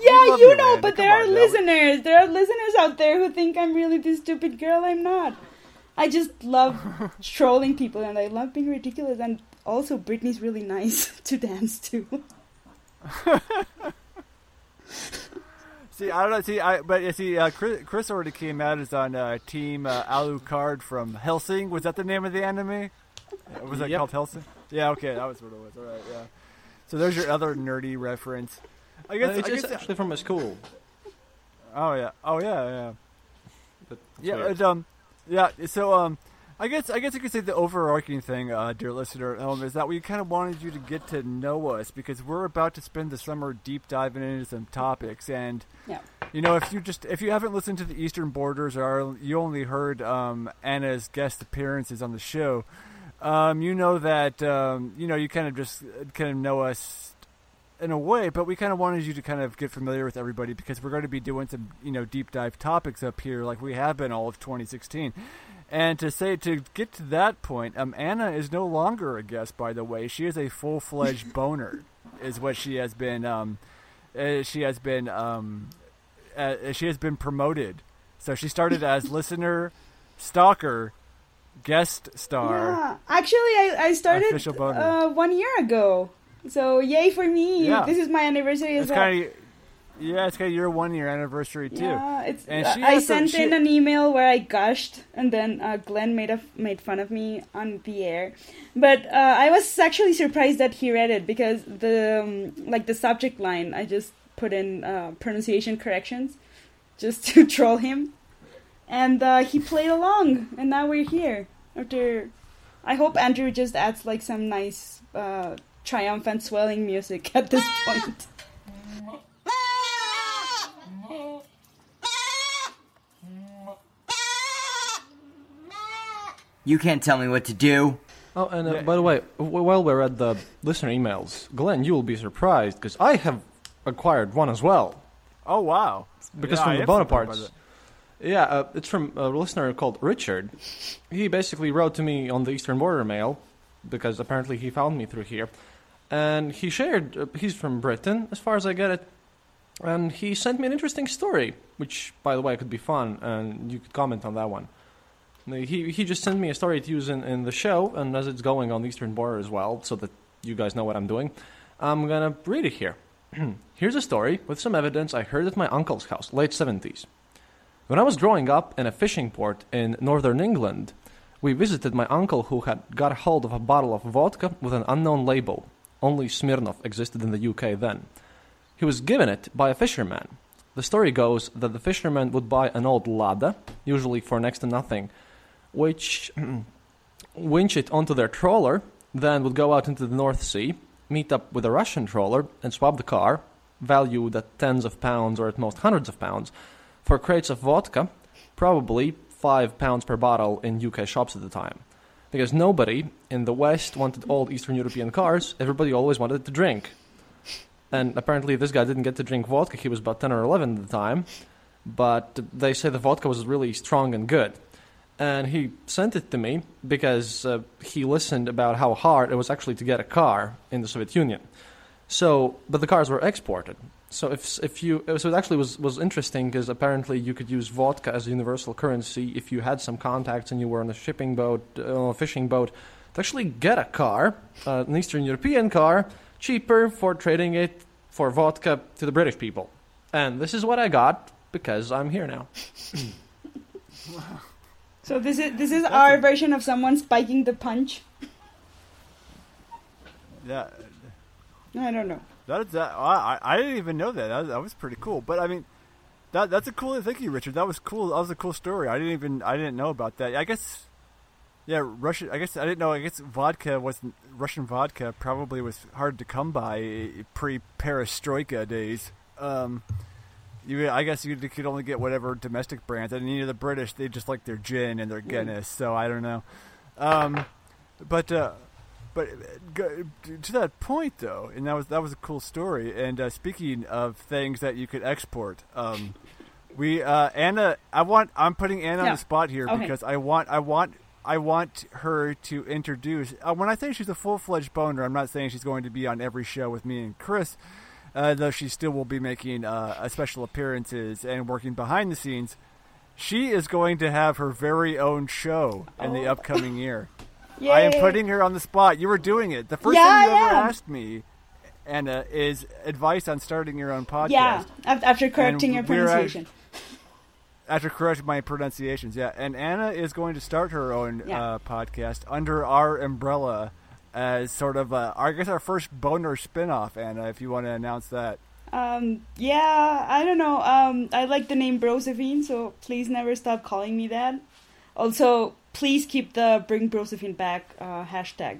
S4: Yeah, you
S3: you,
S4: know.
S3: Anna.
S4: But
S3: Come
S4: there are
S3: on, now.
S4: listeners. There are listeners out there who think I'm really this stupid girl. I'm not. I just love trolling people, and I love being ridiculous. And also, Britney's really nice to dance to.
S3: See, I don't know. See, I but you see, uh, Chris, Chris already came out as on uh, Team uh, Alucard from Hellsing. Was that the name of the anime? Uh, Was that
S2: Yep.
S3: called Hellsing? Yeah. Okay, that was what it was. All right. Yeah. So there's your other nerdy reference. I guess.
S2: Uh, it's
S3: I
S2: it's actually from a school.
S3: oh yeah. Oh yeah. Yeah.
S2: But
S3: Yeah,
S2: weird.
S3: and, um, yeah. So, um, I guess I guess you could say the overarching thing, uh, dear listener at home, is that we kind of wanted you to get to know us because we're about to spend the summer deep diving into some topics, and
S4: Yeah.
S3: you know, if you just if you haven't listened to the Eastern Borders or you only heard um, Anna's guest appearances on the show, um, you know that um, you know you kind of just kind of know us in a way, but we kind of wanted you to kind of get familiar with everybody because we're going to be doing some you know deep dive topics up here like we have been all of 2016. And to say to get to that point, um, Anna is no longer a guest. By the way, she is a full fledged boner, is what she has been. Um, uh, she has been. Um, uh, she has been promoted. So she started as listener, stalker, guest star.
S4: Yeah. Actually, I, I started uh, one year ago. So yay for me!
S3: Yeah.
S4: This is my anniversary as
S3: It's
S4: well.
S3: kind of yeah, it's kind of your one year anniversary too.
S4: Yeah, it's.
S3: And
S4: uh,
S3: she
S4: I sent
S3: she-
S4: in an email where I gushed, and then uh, Glenn made a, made fun of me on the air. But uh, I was actually surprised that he read it because the um, like the subject line I just put in uh, pronunciation corrections, just to troll him, and uh, he played along, and now we're here. After, I hope Andrew just adds like some nice uh, triumphant swelling music at this point.
S7: You can't tell me what to do.
S2: Oh, and uh, by the way, w- while we're at the listener emails, Glenn, you will be surprised because I have acquired one as well.
S3: Oh wow!
S2: Because
S3: Yeah, I
S2: from the
S3: am
S2: Bonapartes. Yeah, uh, it's from a listener called Richard. He basically wrote to me on the Eastern Border Mail because apparently he found me through here, and he shared. Uh, he's from Britain, as far as I get it, and he sent me an interesting story, which, by the way, could be fun, and you could comment on that one. He he just sent me a story to use in, in the show, and as it's going on the Eastern Border as well, so that you guys know what I'm doing, I'm gonna read it here. Here's a story with some evidence I heard at my uncle's house, late 70s. When I was growing up in a fishing port in northern England, we visited my uncle who had got hold of a bottle of vodka with an unknown label. Only Smirnoff existed in the UK then. He was given it by a fisherman. The story goes that the fisherman would buy an old Lada, usually for next to nothing, which winch it onto their trawler, then would go out into the North Sea, meet up with a Russian trawler, and swap the car, valued at tens of pounds or at most hundreds of pounds, for crates of vodka, probably five pounds per bottle in UK shops at the time. Because nobody in the West wanted old Eastern European cars, everybody always wanted to drink. And apparently, this guy didn't get to drink vodka, he was about 10 or 11 at the time, but they say the vodka was really strong and good and he sent it to me because uh, he listened about how hard it was actually to get a car in the Soviet Union. So, but the cars were exported. So if if you so it actually was was interesting because apparently you could use vodka as a universal currency if you had some contacts and you were on a shipping boat, uh, a fishing boat, to actually get a car, uh, an Eastern European car, cheaper for trading it for vodka to the British people. And this is what I got because I'm here now.
S4: So this is this is our version of someone spiking the punch.
S3: Yeah,
S4: I don't know.
S3: That is that. I I didn't even know that. That was, that was pretty cool. But I mean, that that's a cool. Thank you, Richard. That was cool. That was a cool story. I didn't even I didn't know about that. I guess. Yeah, Russian. I guess I didn't know. I guess vodka wasn't Russian vodka. Probably was hard to come by pre perestroika days. Um, you, I guess you could only get whatever domestic brands. And you know, the British they just like their gin and their Guinness. So I don't know. Um, but uh, but uh, to that point though, and that was that was a cool story. And uh, speaking of things that you could export, um, we uh, Anna, I want I'm putting Anna on the spot here
S4: Okay.
S3: because I want I want I want her to introduce. Uh, when I say she's a full fledged boner, I'm not saying she's going to be on every show with me and Chris. Uh, though she still will be making uh, special appearances and working behind the scenes, she is going to have her very own show in the
S4: Oh.
S3: upcoming year. I am putting her on the spot. You were doing it. The first
S4: Yeah,
S3: thing you
S4: I
S3: ever
S4: am.
S3: asked me, Anna, is advice on starting your own podcast.
S4: Yeah, after correcting your
S3: And at-
S4: pronunciation.
S3: After correcting my pronunciations, yeah. And Anna is going to start her own
S4: Yeah.
S3: uh, podcast under our umbrella as sort of, uh, I guess, our first boner spin-off, Anna, if you want to announce that.
S4: Um, yeah, I don't know. Um, I like the name Brosephine, so please never stop calling me that. Also, please keep the Bring Brosephine Back uh, hashtag.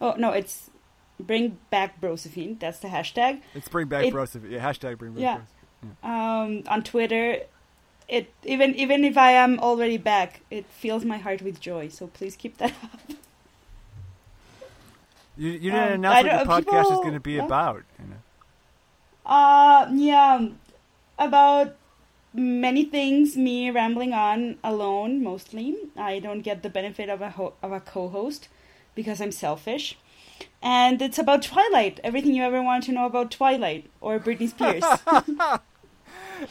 S4: Oh, no, it's Bring Back Brosephine. That's the hashtag.
S3: Let's bring back
S4: It-
S3: Broseph. Yeah, hashtag bring back
S4: Yeah.
S3: Broseph.
S4: Um, on Twitter, it even even if I am already back, it fills my heart with joy. So please keep that up.
S3: You, you didn't
S4: Um,
S3: announce what the podcast is going to be
S4: yeah.
S3: about. Anna.
S4: Uh, yeah, about many things. Me rambling on alone mostly. I don't get the benefit of a ho- of a co-host because I'm selfish. And it's about Twilight. Everything you ever wanted to know about Twilight or Britney Spears.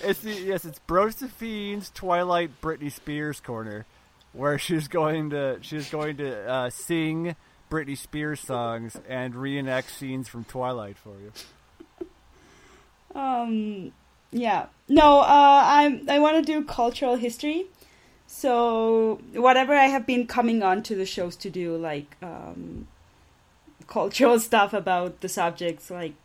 S3: It's the, yes, it's Brosephine's Twilight Britney Spears corner. where she's going to she's going to uh, sing Britney Spears songs and reenact scenes from Twilight for you.
S4: Um, yeah. No, uh, I'm. I want to do cultural history. So whatever I have been coming on to the shows to do, like um, cultural stuff about the subjects, like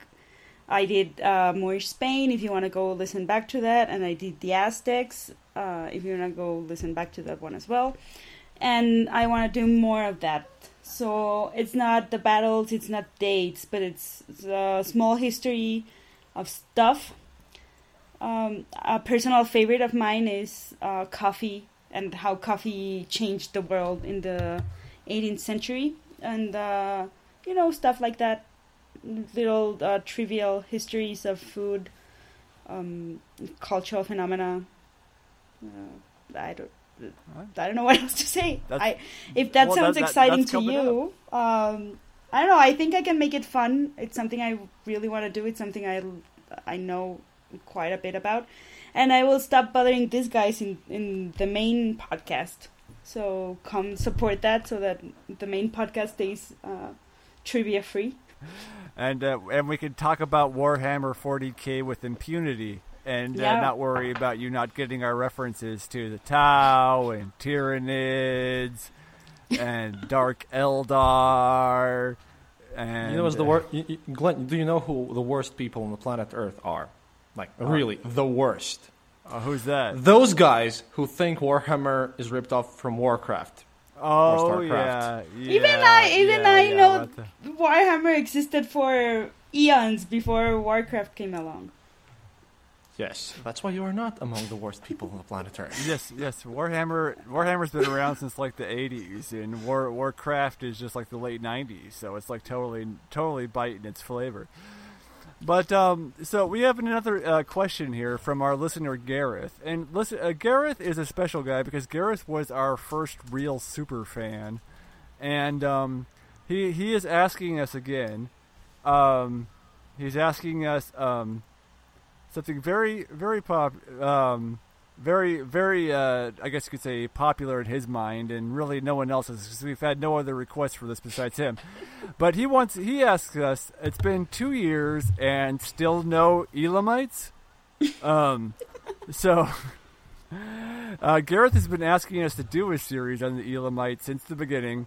S4: I did uh, Moorish Spain. If you want to go listen back to that, and I did the Aztecs. Uh, if you want to go listen back to that one as well, and I want to do more of that. So it's not the battles, it's not dates, but it's a small history of stuff. Um, a personal favorite of mine is uh, coffee and how coffee changed the world in the 18th century, and uh, you know stuff like that. Little uh, trivial histories of food, um, cultural phenomena. Uh, I don't. I don't know what else to say.
S3: That's-
S4: I, if that
S3: well,
S4: sounds
S3: that- that-
S4: exciting
S3: that's
S4: to you, um, I don't know. I think I can make it fun. It's something I really want to do. It's something I I know quite a bit about, and I will stop bothering these guys in in the main podcast. So come support that so that the main podcast stays uh, trivia free.
S3: and uh, and we can talk about Warhammer 40k with impunity and uh,
S4: Yeah.
S3: not worry about you not getting our references to the Tau and Tyranids and Dark Eldar. And
S2: You know what's the
S3: uh.
S2: Glenn, do you know who the worst people on the planet Earth are? Like, really, the worst.
S3: uh, who's that?
S2: Those guys who think Warhammer is ripped off from Warcraft.
S3: Oh
S2: Starcraft.
S3: yeah, yeah,
S4: even I, even
S3: yeah,
S4: I
S3: yeah,
S4: know
S3: the-
S4: Warhammer existed for eons before Warcraft came along.
S2: Yes, that's why you are not among the worst people on the planet Earth.
S3: Yes, yes. Warhammer Warhammer's been around since like the '80s, and War Warcraft is just like the late '90s. So it's like totally, totally biting its flavor. But um, so we have another uh, question here from our listener Gareth, and listen, uh, Gareth is a special guy because Gareth was our first real super fan, and um, he he is asking us again. Um, he's asking us um, something very very pop um, very very uh, I guess you could say popular in his mind and really no one else's because we've had no other requests for this besides him. But he wants he asks us it's been two years and still no Elamites? Um so uh, Gareth has been asking us to do a series on the Elamites since the beginning.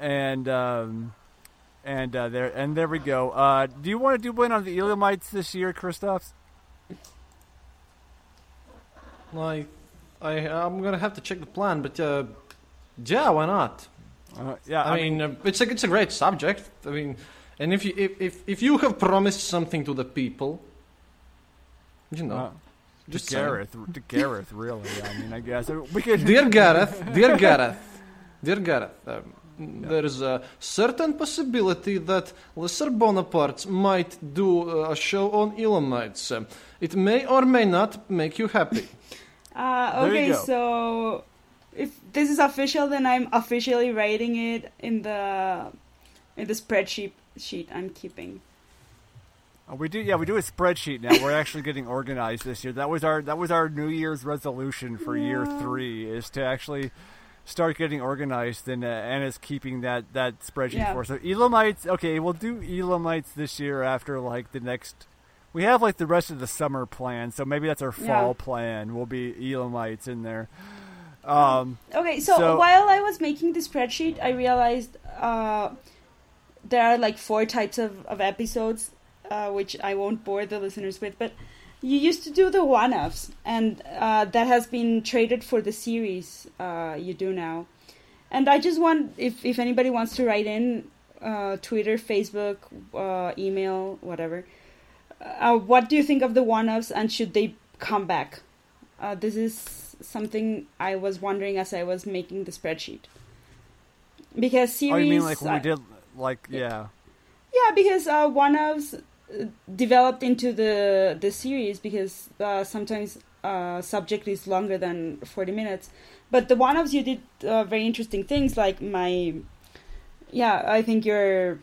S3: And um and uh, there and there we go. Uh, do you want to do one on the Elamites this year Kristaps
S2: Like, I, I'm gonna have to check the plan, but uh, yeah, why not?
S3: uh, yeah
S2: I, mean, uh, it's a it's a great subject. I mean, and if you if if, if you have promised something to the people, you know,
S3: Uh,
S2: just
S3: to. Gareth, to Gareth, really. I mean, I guess we could.
S2: dear Gareth, dear Gareth, dear Gareth. Um, there is a certain possibility that Lesser Bonapartes might do uh, a show on Elamites. Um, it may or may not make you happy.
S4: Uh, okay, so if this is official, then I'm officially writing it in the in the spreadsheet sheet I'm keeping.
S3: Uh, we do, yeah, we do a spreadsheet now. We're actually getting organized this year. That was our that was our New Year's resolution for year three is to actually start getting organized, and uh, Anna's keeping that that spreadsheet
S4: Yeah.
S3: for us. So Elamites, okay, we'll do Elamites this year after like the next. We have like the rest of the summer plan, so maybe that's our
S4: Yeah.
S3: fall plan. Will be Elamites in there. Um,
S4: Okay, so,
S3: So-
S4: while I was making the spreadsheet, I realized uh, there are like four types of, of episodes, uh, which I won't bore the listeners with, but you used to do the one offs, and uh, that has been traded for the series uh, you do now. And I just want, if, if anybody wants to write in, uh, Twitter, Facebook, uh, email, whatever, uh, what do you think of the one offs, and should they come back? Uh, this is something I was wondering as I was making the spreadsheet. Because series,
S3: oh, you mean like when
S4: uh,
S3: we did like yeah.
S4: yeah, because uh, one ofs uh, developed into the the series because uh, sometimes uh, subject is longer than forty minutes. But the one offs you did uh, very interesting things like my, yeah, I think your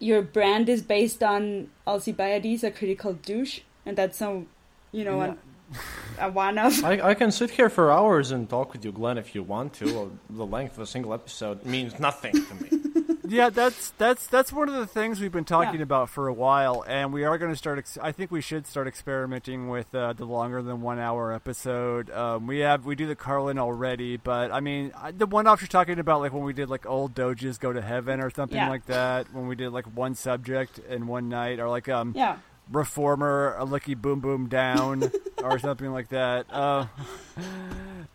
S4: your brand is based on Alcibiades, a critical douche, and that's some, you know,
S3: Yeah.
S4: an- a one of.
S2: I, I can sit here for hours and talk with you, Glenn, if you want to. The length of a single episode means nothing to me.
S3: Yeah, that's that's that's one of the things we've been talking
S4: Yeah.
S3: about for a while, and we are going to start. Ex- I think we should start experimenting with uh, the longer than one hour episode. Um, we have we do the Carlin already, but I mean I, the one off you're talking about, like when we did like old doges go to heaven or something
S4: Yeah.
S3: like that. When we did like one subject in one night, or like um
S4: Yeah.
S3: Reformer a licky boom boom down or something like that. Uh,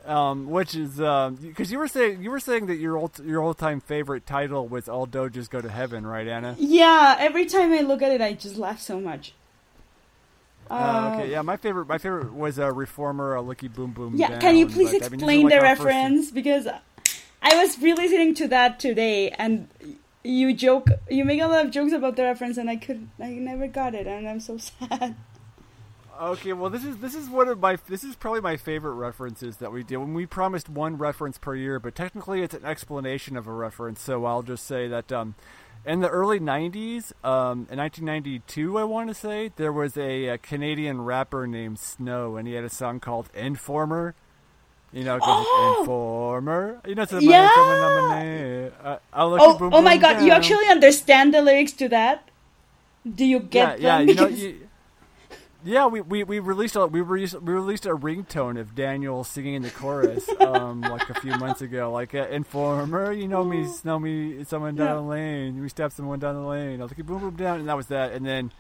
S3: um, which is because you were saying you were saying that your old your all time favorite title was "All Doges Go to Heaven," right, Anna?
S4: Yeah, every time I look at it, I just laugh so much.
S3: Uh,
S4: Uh,
S3: okay, yeah, my favorite my favorite was a reformer a licky boom boom.
S4: Yeah,
S3: down,
S4: can you please
S3: but, I mean,
S4: explain
S3: like,
S4: the
S3: our first-
S4: reference? Because I was really listening to that today, and you joke, you make a lot of jokes about the reference, and I could, I never got it, and I'm so sad.
S3: Okay, well, this is this is one of my this is probably my favorite references that we do. When we promised one reference per year, but technically it's an explanation of a reference. So I'll just say that um, in the early '90s, um, in 1992, I want to say there was a, a Canadian rapper named Snow, and he had a song called "Informer." You know,
S4: Oh!
S3: "Informer." You know, it's
S4: Yeah!
S3: uh, I'll look
S4: Oh,
S3: boom,
S4: oh my
S3: boom
S4: god, you actually understand the lyrics to that? Do you get
S3: yeah,
S4: them?
S3: yeah, you know, you, yeah. We, we, we released a we released, we released a ringtone of Daniel singing in the chorus um, like a few months ago. Like uh, informer, you know me, know me, someone down
S4: Yeah.
S3: the lane. We stabbed someone down the lane. I was like boom boom down, and that was that. And then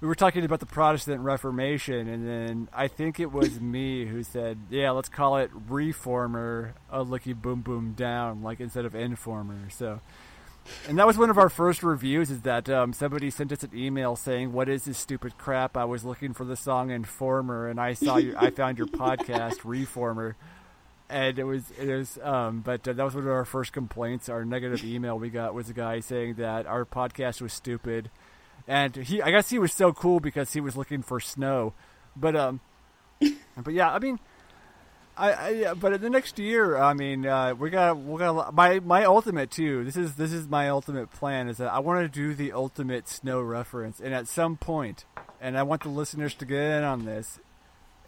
S3: we were talking about the Protestant Reformation, and then I think it was me who said, "Yeah, let's call it reformer, a licky boom boom down, like instead of informer." So. And that was one of our first reviews. Is that um, somebody sent us an email saying, "What is this stupid crap?" I was looking for the song Informer, and I saw you. I found your podcast Reformer, and it was it was. Um, but uh, that was one of our first complaints. Our negative email we got was a guy saying that our podcast was stupid, and he. I guess he was so cool because he was looking for snow, but um, but yeah, I mean. I, I yeah, but in the next year, I mean, uh, we got we got my my ultimate too. This is this is my ultimate plan is that I want to do the ultimate snow reference, and at some point, and I want the listeners to get in on this,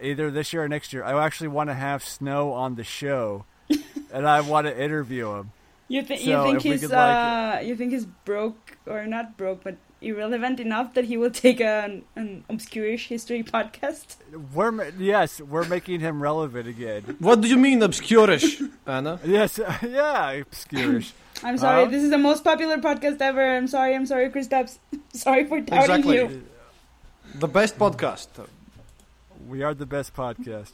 S3: either this year or next year. I actually want to have Snow on the show, and I want to interview him.
S4: You, th-
S3: So
S4: you think he's
S3: could, like-
S4: uh, you think he's broke or not broke, but irrelevant enough that he will take an, an obscure-ish history podcast?
S3: We're ma- yes, we're making him relevant again.
S2: What do you mean obscurish, Anna?
S3: Yes, yeah, obscure-ish.
S4: I'm sorry,
S3: Huh?
S4: this is the most popular podcast ever. I'm sorry, I'm sorry, Chris Stubbs. sorry for doubting
S2: Exactly.
S4: you.
S2: The best podcast.
S3: We are the best podcast.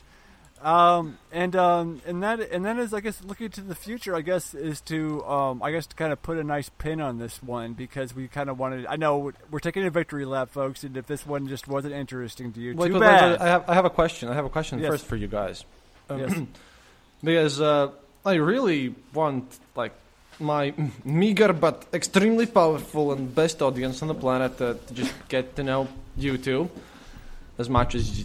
S3: Um, and um, and that and then is I guess looking to the future. I guess is to um, I guess to kind of put a nice pin on this one because we kind of wanted. I know we're taking a victory lap, folks, and if this one just wasn't interesting to you, too bad.
S2: I have I have a question. I have a question
S3: Yes.
S2: first for you guys. Um,
S3: Yes.
S2: because uh, I really want like my meager but extremely powerful and best audience on the planet to, to just get to know you two as much as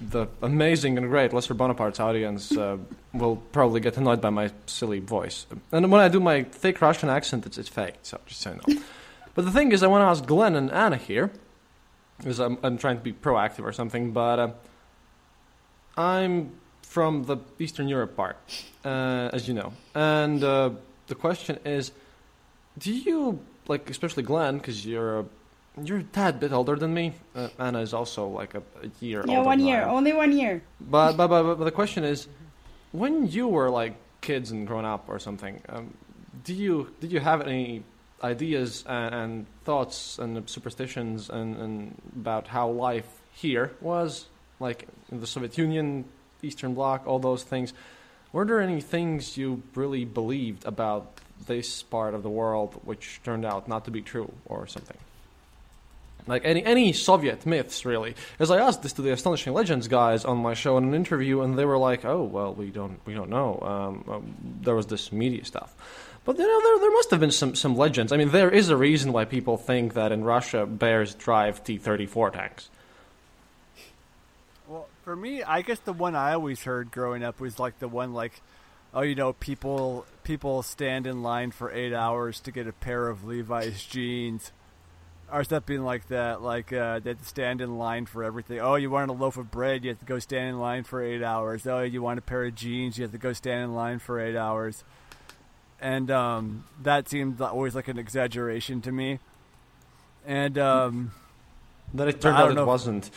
S2: the amazing and great Lesser Bonapartes audience uh, will probably get annoyed by my silly voice. And when I do my thick Russian accent, it's, it's fake, so just so you know. but the thing is, I want to ask Glenn and Anna here, because I'm, I'm trying to be proactive or something, but uh, I'm from the Eastern Europe part, uh, as you know. And uh, the question is, do you like, especially Glenn, because you're a you're a tad bit older than me. Uh, Anna is also like a, a year
S4: Yeah, one year, only one year.
S2: But, but, but, but the question is, when you were like kids and growing up or something, um, do you did you have any ideas and, and thoughts and superstitions and, and about how life here was, like in the Soviet Union, Eastern Bloc, all those things? Were there any things you really believed about this part of the world which turned out not to be true or something? Like any any Soviet myths really. As I asked this to the Astonishing Legends guys on my show in an interview, and they were like, "Oh well, we don't we don't know." Um, um, there was this media stuff, but you know there there must have been some some legends. I mean, there is a reason why people think that in Russia bears drive T thirty four tanks.
S3: Well, for me, I guess the one I always heard growing up was like the one like, oh, you know, people people stand in line for eight hours to get a pair of Levi's jeans, or something like that. Like uh, they had to stand in line for everything. Oh, you wanted a loaf of bread, you have to go stand in line for eight hours. Oh, you want a pair of jeans, you have to go stand in line for eight hours. And um, that seemed always like an exaggeration to me. And um,
S2: Then it turned out it
S3: know.
S2: wasn't.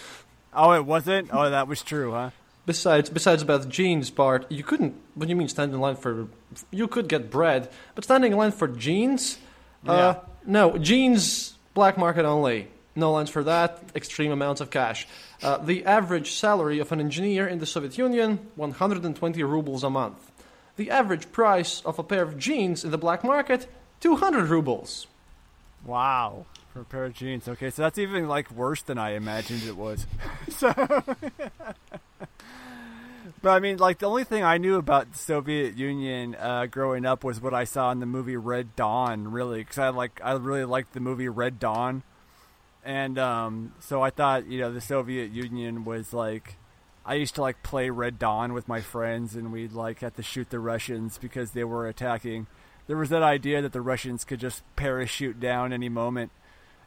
S3: oh, it wasn't. Oh, that was true, huh?
S2: Besides, besides about the jeans part, you couldn't. What do you mean stand in line for? You could get bread, but standing in line for jeans?
S3: Yeah.
S2: Uh, no, jeans black market only. No lines for that. Extreme amounts of cash. Uh, the average salary of an engineer in the Soviet Union: 120 rubles a month. The average price of a pair of jeans in the black market: 200 rubles.
S3: Wow. For a pair of jeans. Okay, so that's even like worse than I imagined it was. so But I mean, like the only thing I knew about the Soviet Union uh, growing up was what I saw in the movie Red Dawn, really, because I like I really liked the movie Red Dawn, and um, so I thought you know the Soviet Union was like I used to like play Red Dawn with my friends, and we'd like have to shoot the Russians because they were attacking. There was that idea that the Russians could just parachute down any moment,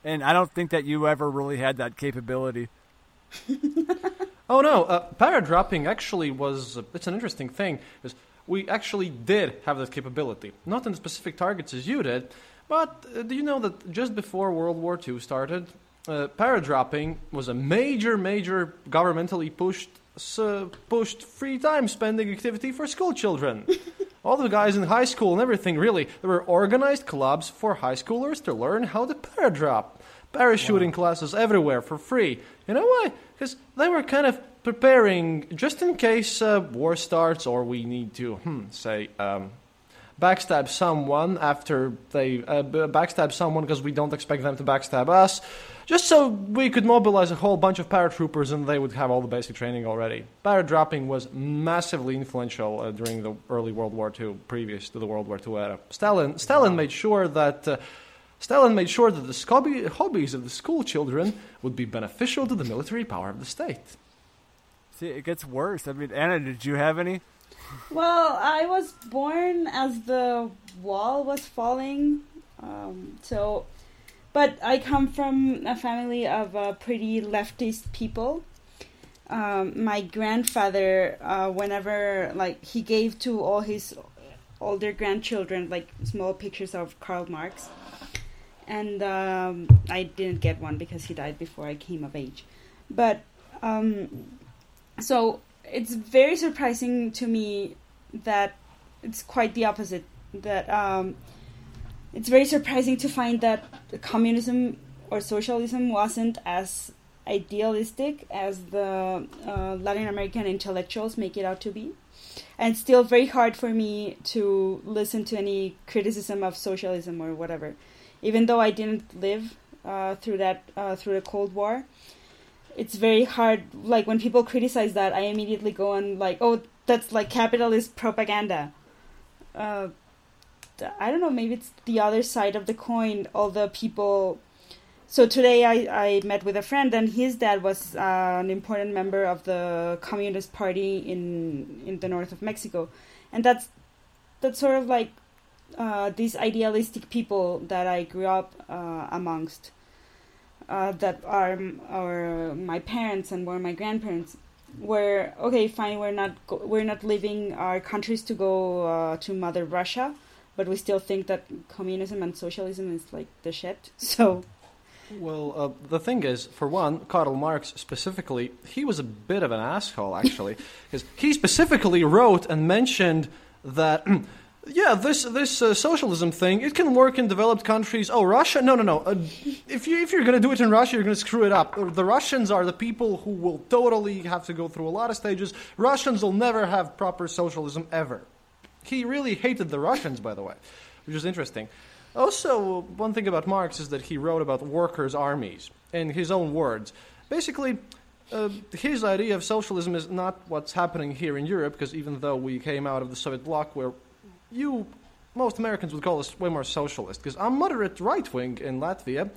S3: and I don't think that you ever really had that capability.
S2: Oh no, uh, paradropping actually was. Uh, it's an interesting thing because we actually did have that capability, not in specific targets as you did, but uh, do you know that just before World War II started, uh, paradropping was a major, major governmentally pushed s- pushed free time spending activity for school children. All the guys in high school and everything, really, there were organized clubs for high schoolers to learn how to paradrop. Parachuting classes everywhere for free. You know why? Because they were kind of preparing just in case uh, war starts or we need to, hmm, say, um, backstab someone after they uh, backstab someone because we don't expect them to backstab us. Just so we could mobilize a whole bunch of paratroopers and they would have all the basic training already. Paradropping was massively influential uh, during the early World War II, previous to the World War II era. Stalin, Stalin made sure that. Stalin made sure that the hobbies of the school children would be beneficial to the military power of the state.
S3: See, it gets worse. I mean, Anna, did you have any?
S4: Well, I was born as the wall was falling, um, so. But I come from a family of uh, pretty leftist people. Um, my grandfather, uh, whenever like he gave to all his older grandchildren like small pictures of Karl Marx, and um, I didn't get one because he died before I came of age. But um, so it's very surprising to me that it's quite the opposite. That um, it's very surprising to find that communism or socialism wasn't as idealistic as the uh, Latin American intellectuals make it out to be. And still very hard for me to listen to any criticism of socialism or whatever, even though I didn't live uh, through that uh, through the Cold War it's very hard like when people criticize that i immediately go and like oh that's like capitalist propaganda. Uh, i don't know maybe it's the other side of the coin all the people. So today i, I met with a friend and his dad was uh, an important member of the communist party in in the north of mexico. And that's that's sort of like uh, these idealistic people that i grew up uh, amongst uh, that are are my parents and were my grandparents were okay fine we're not we're not leaving our countries to go uh, to mother russia but we still think that communism and socialism is like the shit so
S2: Well, uh, the thing is, for one, Karl Marx specifically, he was a bit of an asshole, actually, because he specifically wrote and mentioned that. Yeah, this this uh, socialism thing it can work in developed countries. Oh, Russia? No, no, no. Uh, if you if you're gonna do it in Russia, you're gonna screw it up. Uh, The Russians are the people who will totally have to go through a lot of stages. Russians will never have proper socialism ever. He really hated the Russians, by the way, which is interesting. Also, one thing about Marx is that he wrote about workers' armies in his own words. Basically, uh, his idea of socialism is not what's happening here in Europe, because even though we came out of the Soviet bloc, where you, most Americans would call us way more socialist, because I'm moderate right wing in Latvia.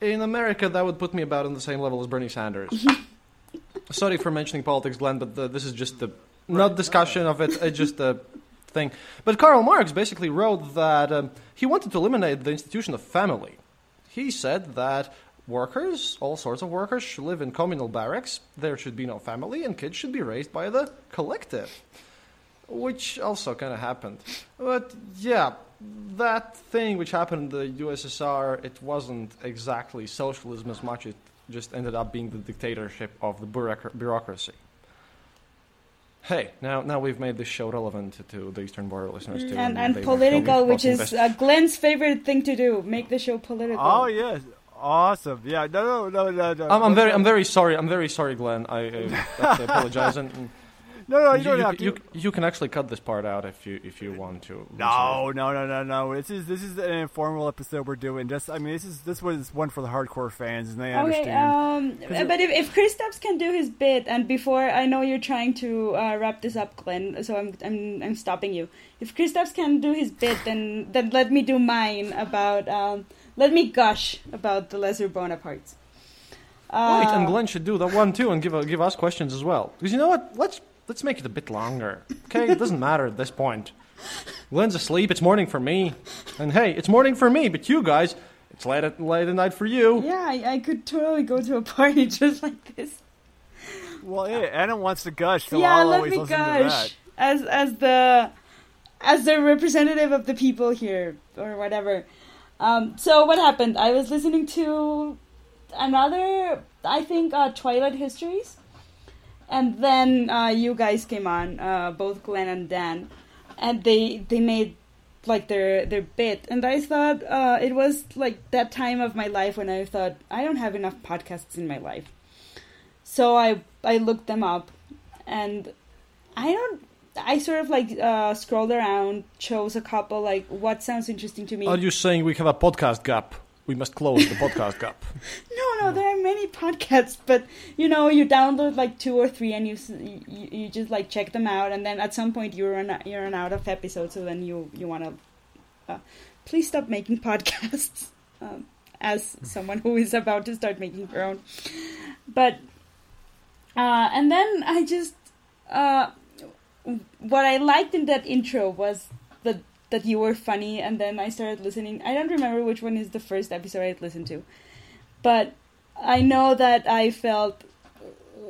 S2: In America, that would put me about on the same level as Bernie Sanders. Sorry for mentioning politics, Glenn, but the, this is just the not discussion of it. It's just a thing. But Karl Marx basically wrote that um, he wanted to eliminate the institution of family. He said that workers, all sorts of workers, should live in communal barracks. There should be no family, and kids should be raised by the collective. Which also kind of happened. But yeah, that thing which happened in the USSR, it wasn't exactly socialism as much. It just ended up being the dictatorship of the bureaucracy. Hey, now now we've made this show relevant to the Eastern Border listeners too,
S4: and, and, and political, which is uh, Glenn's favorite thing to do. Make the show political.
S3: Oh yes, awesome. Yeah, no, no, no, no. no.
S2: I'm, I'm very, I'm very sorry. I'm very sorry, Glenn. I, I, I apologize. And,
S3: no, no, you,
S2: you
S3: don't
S2: you,
S3: have to.
S2: You, you can actually cut this part out if you if you want to.
S3: No, no, no, no, no. This is this is an informal episode we're doing. Just, I mean, this is this was one for the hardcore fans, and they
S4: okay,
S3: understand.
S4: Um, but if if Kristaps can do his bit, and before I know you're trying to uh, wrap this up, Glenn, so I'm I'm I'm stopping you. If Kristaps can do his bit, then then let me do mine about. Um, let me gush about the Lesser Bonapartes.
S2: Uh, Wait, and Glenn should do that one too, and give uh, give us questions as well. Because you know what? Let's let's make it a bit longer. Okay, it doesn't matter at this point. Glenn's asleep. It's morning for me, and hey, it's morning for me. But you guys, it's late at late at night for you.
S4: Yeah, I, I could totally go to a party just like this.
S3: Well, yeah, Anna wants to gush, so
S4: yeah,
S3: I'll
S4: let
S3: always
S4: me
S3: listen
S4: gush
S3: to that.
S4: as as the as the representative of the people here or whatever. Um, so what happened? I was listening to another, I think, uh, Twilight Histories and then uh, you guys came on, uh, both Glenn and Dan, and they they made like their their bit, and I thought uh, it was like that time of my life when I thought I don't have enough podcasts in my life, so I I looked them up, and I don't. I sort of like uh, scrolled around, chose a couple, like what sounds interesting to me.
S2: Are you saying we have a podcast gap? We must close the podcast gap.
S4: No, no, there are many podcasts, but you know, you download like two or three, and you you, you just like check them out, and then at some point you run you run out of episodes, so then you you want to. Uh, please stop making podcasts. Um, as someone who is about to start making her own, but uh, and then I just uh, what I liked in that intro was the that you were funny, and then I started listening. I don't remember which one is the first episode I listened to, but I know that I felt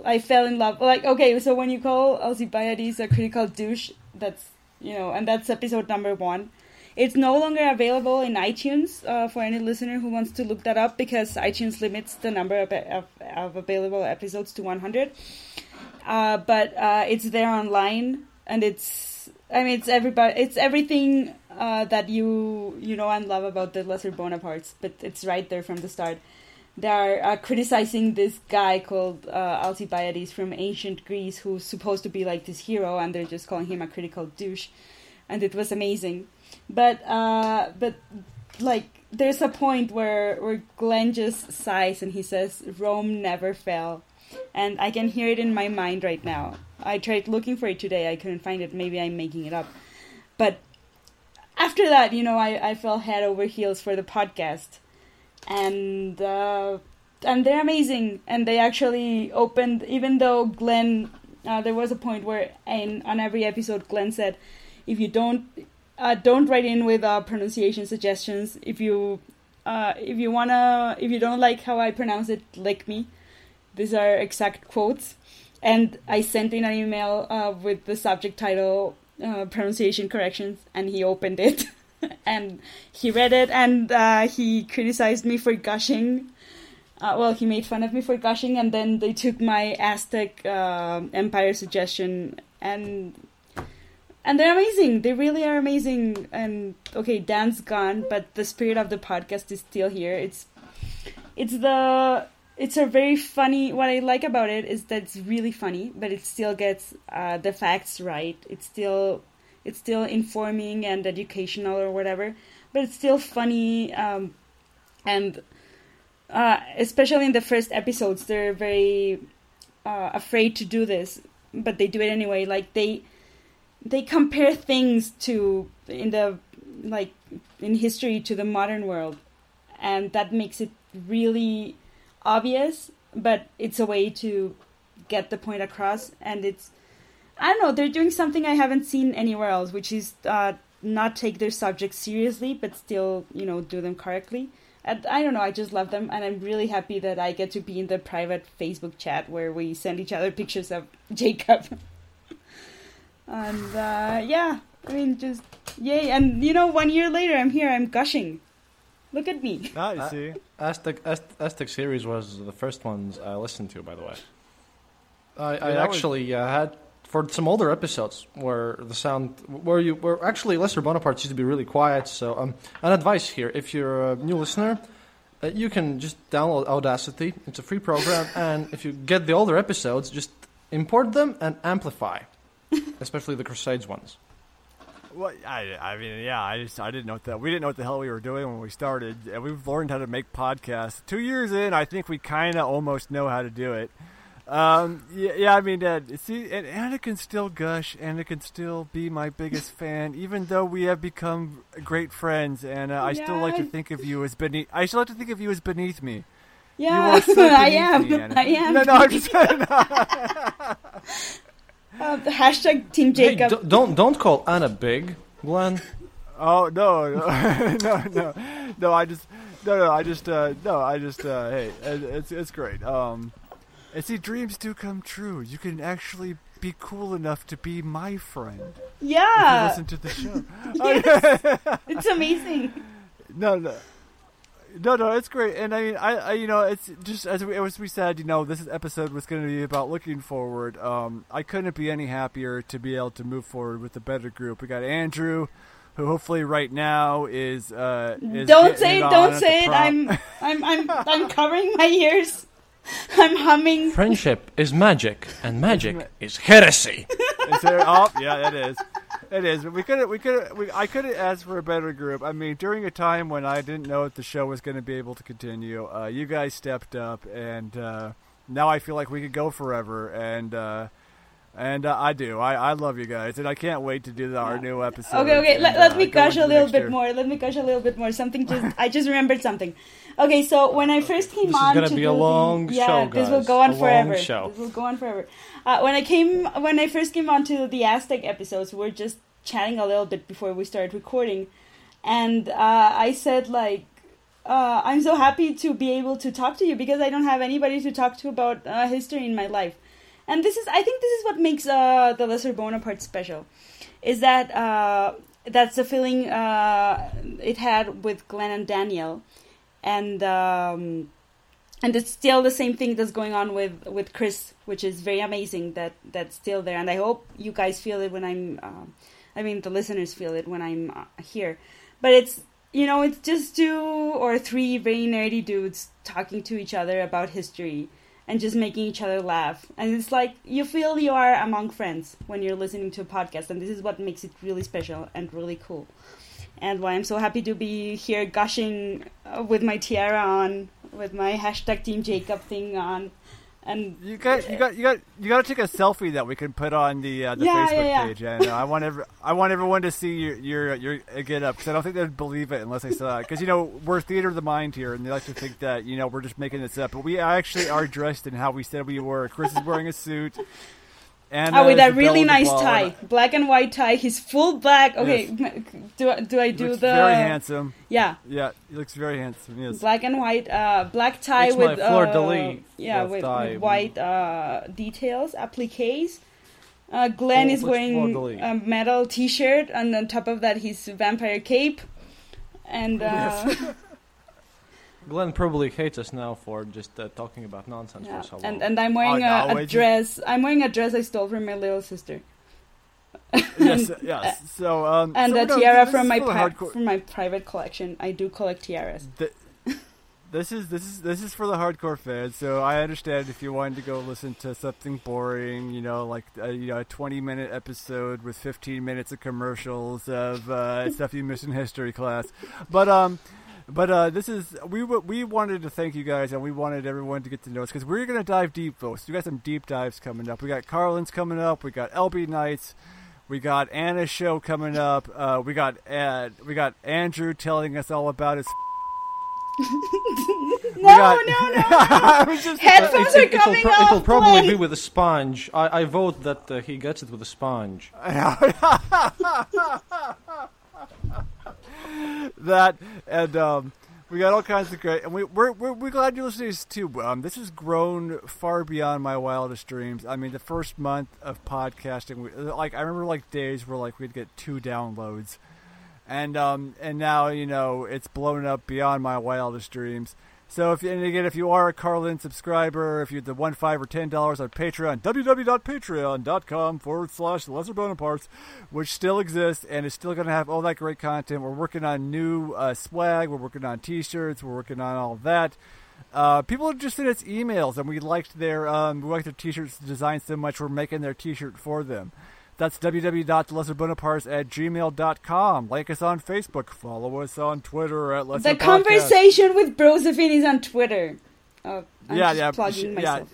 S4: I fell in love. Like, okay, so when you call Alcibiades a critical douche, that's you know, and that's episode number one. It's no longer available in iTunes uh, for any listener who wants to look that up because iTunes limits the number of, of, of available episodes to 100. Uh, but uh, it's there online, and it's I mean, it's everybody. It's everything uh, that you you know and love about the Lesser Bonapartes, but it's right there from the start. They are uh, criticizing this guy called uh, Alcibiades from ancient Greece, who's supposed to be like this hero, and they're just calling him a critical douche, and it was amazing. But uh, but like there's a point where where Glenn just sighs and he says, "Rome never fell," and I can hear it in my mind right now. I tried looking for it today. I couldn't find it. Maybe I'm making it up. But after that, you know, I, I fell head over heels for the podcast. And uh, and they're amazing. And they actually opened, even though Glenn, uh, there was a point where in on every episode, Glenn said, if you don't uh, don't write in with uh, pronunciation suggestions. If you uh, if you wanna if you don't like how I pronounce it, lick me. These are exact quotes and I sent in an email uh, with the subject title uh, pronunciation corrections, and he opened it, and he read it, and uh, he criticized me for gushing. Uh, well, he made fun of me for gushing, and then they took my Aztec uh, Empire suggestion, and and they're amazing. They really are amazing. And okay, Dan's gone, but the spirit of the podcast is still here. It's it's the it's a very funny. What I like about it is that it's really funny, but it still gets uh, the facts right. It's still it's still informing and educational or whatever, but it's still funny. Um, and uh, especially in the first episodes, they're very uh, afraid to do this, but they do it anyway. Like they they compare things to in the like in history to the modern world, and that makes it really obvious, but it's a way to get the point across. And it's, I don't know, they're doing something I haven't seen anywhere else, which is uh, not take their subjects seriously, but still, you know, do them correctly. And I don't know, I just love them, and I'm really happy that I get to be in the private Facebook chat where we send each other pictures of Jacob. and uh, yeah, I mean, just yay! And you know, one year later, I'm here, I'm gushing. Look at me.
S3: Ah, you see.
S2: Aztec, Aztec, Aztec series was the first ones I listened to, by the way. I, I
S3: that was-
S2: actually uh, had for some older episodes where the sound where you where actually Lesser Bonaparte used to be really quiet. So um, an advice here: if you're a new listener, uh, you can just download Audacity. It's a free program, and if you get the older episodes, just import them and amplify, especially the Crusades ones.
S3: Well, I, I mean, yeah, I just I didn't know what the we didn't know what the hell we were doing when we started, and we've learned how to make podcasts. Two years in, I think we kind of almost know how to do it. Um, yeah, yeah, I mean, uh, see, and Anna can still gush. Anna can still be my biggest fan, even though we have become great friends. And uh, I still like to think of you as beneath. I still like to think of you as beneath me.
S4: Yeah,
S3: are so
S4: I am.
S3: me.
S4: I am.
S3: No, no, I'm just
S4: Uh, the hashtag Team
S2: Hey,
S4: Jacob.
S2: d- don't don't call Anna big, Glenn.
S3: Oh no, no, no, no, no! I just, no, no, I just, uh, no, I just, uh, hey, it- it's it's great. Um, and see, dreams do come true. You can actually be cool enough to be my friend. If you
S4: yeah,
S3: listen to the show. yes.
S4: it's amazing.
S3: No, no. No, no, it's great, and I mean, I, I you know, it's just as we, as we said, you know, this episode was going to be about looking forward. Um, I couldn't be any happier to be able to move forward with a better group. We got Andrew, who hopefully right now is, uh, is
S4: don't say it. Don't say it. I'm, I'm, I'm, I'm covering my ears. I'm humming.
S2: Friendship is magic, and magic is heresy.
S3: Is there, oh, yeah, it is. It is. We could we could I could have asked for a better group. I mean, during a time when I didn't know if the show was going to be able to continue, uh, you guys stepped up, and uh, now I feel like we could go forever. And uh, and uh, I do. I, I love you guys, and I can't wait to do the, our new episode.
S4: Okay, okay. Let,
S3: and,
S4: let
S3: uh,
S4: me gush a little bit
S3: year.
S4: more. Let me gush a little bit more. Something just I just remembered something. Okay, so when I first came
S2: This is
S4: on
S2: gonna
S4: to
S2: be
S4: do
S2: a
S4: the-
S2: long
S4: yeah,
S2: show,
S4: this will go on
S2: A long
S4: forever.
S2: show.
S4: This will go on forever. Uh, when I came, when I first came on to the Aztec episodes, we were just chatting a little bit before we started recording, and uh, I said like. Uh, I'm so happy to be able to talk to you because I don't have anybody to talk to about uh, history in my life, and this is I think this is what makes uh, the Lesser Bonaparte special, is that uh, that's the feeling uh, it had with Glenn and Daniel, and um, and it's still the same thing that's going on with with Chris, which is very amazing that that's still there, and I hope you guys feel it when I'm, uh, I mean the listeners feel it when I'm uh, here, but it's you know it's just two or three very nerdy dudes talking to each other about history and just making each other laugh. And it's like you feel you are among friends when you're listening to a podcast, and this is what makes it really special and really cool. And why I'm so happy to be here gushing uh, with my tiara on, with my hashtag Team Jacob thing on, and
S3: You got, you got, you got, you got to take a selfie that we can put on the uh, the
S4: Yeah,
S3: Facebook
S4: yeah, yeah.
S3: page, and uh, I want every, I want everyone to see your your your uh, get up because I don't think they'd believe it unless they saw it. Because you know we're theater of the mind here, and they like to think that you know we're just making this up, but we actually are dressed in how we said we were. Chris is wearing a suit. And
S4: oh, with
S3: uh,
S4: that really nice tie,
S3: and, uh,
S4: black and white tie. He's full black. Okay, do I- do I do
S3: looks
S4: the
S3: very handsome.
S4: Yeah,
S3: Yeah, he looks very handsome. Yes.
S4: black and white, uh, black tie
S2: It's
S4: with
S2: fleur-de-lis
S4: uh, yeah, with, with white uh, details, appliques. Uh, Glenn
S2: Oh,
S4: is wearing a metal T-shirt, and on top of that, his vampire cape. And uh,
S2: Glenn probably hates us now for just uh, talking about nonsense
S4: yeah,
S2: for so long.
S4: and and I'm wearing
S3: Oh,
S4: a,
S3: no,
S4: a dress. I'm wearing a dress I stole from my little sister,
S3: yes, yes. So um,
S4: and
S3: so,
S4: a tiara
S3: this
S4: from my pri- from my private collection. I do collect tiaras.
S3: Th- this is this is this is for the hardcore fans. So I understand if you wanted to go listen to something boring, you know, like a, you know a twenty minute episode with fifteen minutes of commercials of uh, stuff you missed in history class. But um, but uh, this is we w- we wanted to thank you guys and we wanted everyone to get to know us because we're gonna dive deep, folks. We got some deep dives coming up. We got Carlin's coming up. We got LB Nights. We got Anna's show coming up. Uh, we got uh, we got Andrew telling us all about his
S4: No,
S3: got-
S4: no, no!
S3: I was just
S4: Headphones are
S2: it, will
S4: coming
S2: pro-
S4: off.
S2: it will probably
S4: Glenn.
S2: be with a sponge. I, I vote that uh, he gets it with a sponge.
S3: that and um we got all kinds of great, and we, we're, we're we're glad you're listening to this too. Um, this has grown far beyond my wildest dreams. I mean, the first month of podcasting, we, like I remember, like days where like we'd get two downloads, and um, and now you know it's blown up beyond my wildest dreams. So if and again, if you are a Carlin subscriber, if you're the one five or ten dollars on Patreon, www.patreon.com forward slash lesser Bonapartes, which still exists and is still going to have all that great content. We're working on new uh, swag, we're working on T-shirts, we're working on all that. Uh, people just sent us emails, and we liked their um, we liked their T-shirts design so much. We're making their T-shirt for them. That's www.lesserbonapartes at gmail.com. Like us on Facebook. Follow us on Twitter at Lesser
S4: The
S3: Podcast.
S4: conversation with Brosephine is on Twitter. Oh, I'm
S3: yeah,
S4: just
S3: yeah,
S4: plugging
S3: yeah.
S4: myself.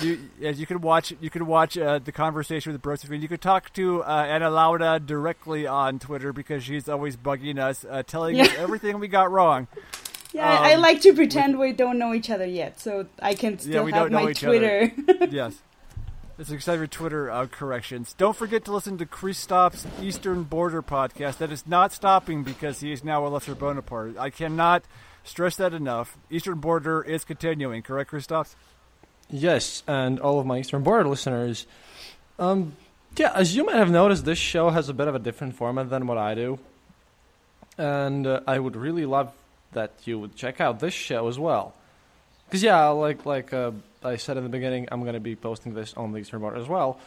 S3: You, yeah, you can watch. You can watch uh, the conversation with Brosephine. You could talk to uh, Anna Lauda directly on Twitter because she's always bugging us, uh, telling us everything we got wrong.
S4: Yeah, I, I
S3: Um,
S4: like to pretend we don't know each other yet, so I can still
S3: yeah, we
S4: have
S3: don't know
S4: my
S3: each
S4: Twitter.
S3: other. yes. Accept your Twitter uh, corrections. Don't forget to listen to Kristaps's Eastern Border podcast. That is not stopping because he is now a Lesser Bonaparte. I cannot stress that enough. Eastern Border is continuing, correct, Christoph?
S2: Yes, and all of my Eastern Border listeners. Um, yeah, as you might have noticed, this show has a bit of a different format than what I do. And uh, I would really love that you would check out this show as well. Because, yeah, like like uh, I said in the beginning, I'm going to be posting this on the Eastern Border as well.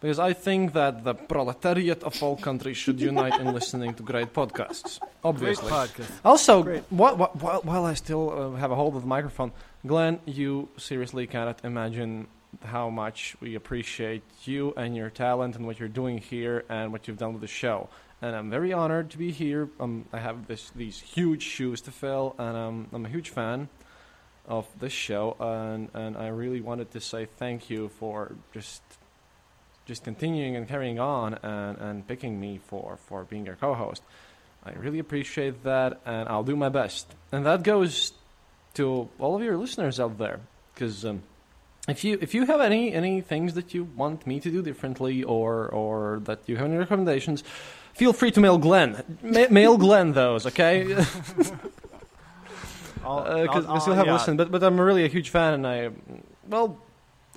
S2: Because I think that the proletariat of all countries should unite in listening to great podcasts. Obviously.
S3: Great podcast.
S2: Also,
S3: Great.
S2: wh- wh- while, while I still uh, have a hold of the microphone, Glenn, you seriously cannot imagine how much we appreciate you and your talent and what you're doing here and what you've done with the show. And I'm very honored to be here. Um, I have this these huge shoes to fill, and um, I'm a huge fan of this show. And and I really wanted to say thank you for just just continuing and carrying on and, and picking me for, for being your co-host. I really appreciate that, and I'll do my best. And that goes to all of your listeners out there, because um, if you if you have any any things that you want me to do differently, or or that you have any recommendations, feel free to mail Glenn. Ma- mail Glenn those, okay?
S3: I'll-
S2: Because
S3: I'll-
S2: you'll have
S3: yeah.
S2: a listen. But but I'm really a huge fan, and I well,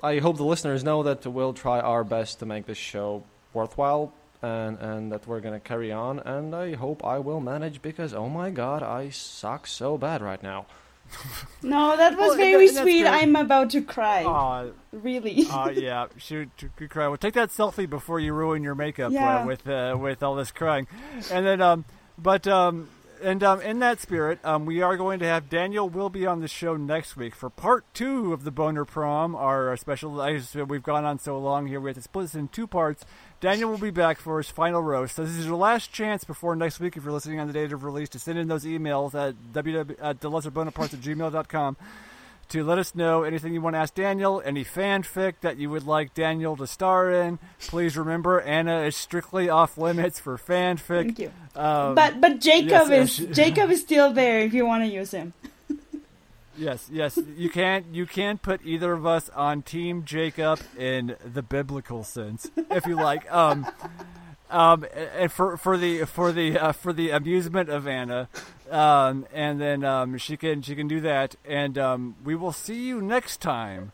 S2: I hope the listeners know that we'll try our best to make this show worthwhile. And, and that we're gonna carry on, and I hope I will manage because oh my god, I suck so bad right now.
S4: no, that was
S3: Well,
S4: very
S3: that-
S4: sweet.
S3: great.
S4: I'm about to cry.
S3: Aw,
S4: really.
S3: uh, yeah, shoot, good cry. Well, take that selfie before you ruin your makeup
S4: Yeah.
S3: uh, with uh, with all this crying, and then um, but um, and um, in that spirit, um, we are going to have Daniel will be on the show next week for part two of the Boner Prom, our special. I just, we've gone on so long here, we have to split this in two parts. Daniel will be back for his final roast. So this is your last chance before next week, if you're listening on the date of release, to send in those emails at www at delesserbonapartes at gmail.com to let us know anything you want to ask Daniel, any fanfic that you would like Daniel to star in. Please remember, Anna is strictly off limits for fanfic.
S4: Thank you.
S3: Um,
S4: but but Jacob
S3: yes,
S4: is. Jacob is still there if you want to use him.
S3: yes, yes, you can't you can't put either of us on Team Jacob in the biblical sense, if you like. Um, um, and for for the for the uh, for the amusement of Anna, um, and then um, she can she can do that, and um, we will see you next time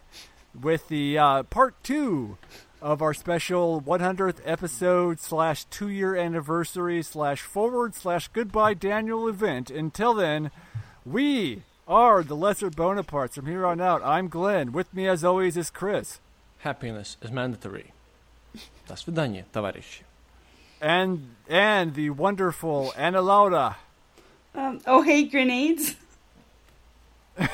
S3: with the uh, part two of our special 100th episode slash two year anniversary slash forward slash goodbye Daniel event. Until then, we are the Lesser Bonapartes. From here on out, I'm Glenn. With me, as always, is Chris.
S2: Happiness is mandatory. До свидания, товарищи.
S3: And and the wonderful Anna Laura.
S4: Um, oh hey grenades. I,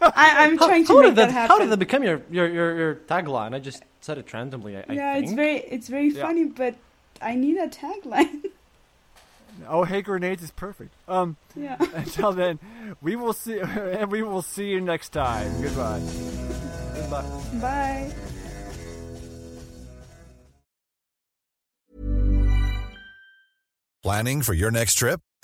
S4: I'm trying to
S2: how
S4: make
S2: did
S4: that,
S2: that,
S4: happen.
S2: how did that become your, your, your, your tagline? I just said it randomly. I, I
S4: yeah,
S2: think.
S4: it's very it's very
S3: Yeah.
S4: funny, but I need a tagline.
S3: Oh, hey, grenades is perfect. Um,
S4: yeah.
S3: until then, we will see, and we will see you next time. Goodbye. Goodbye.
S4: Bye.
S8: Planning for your next trip?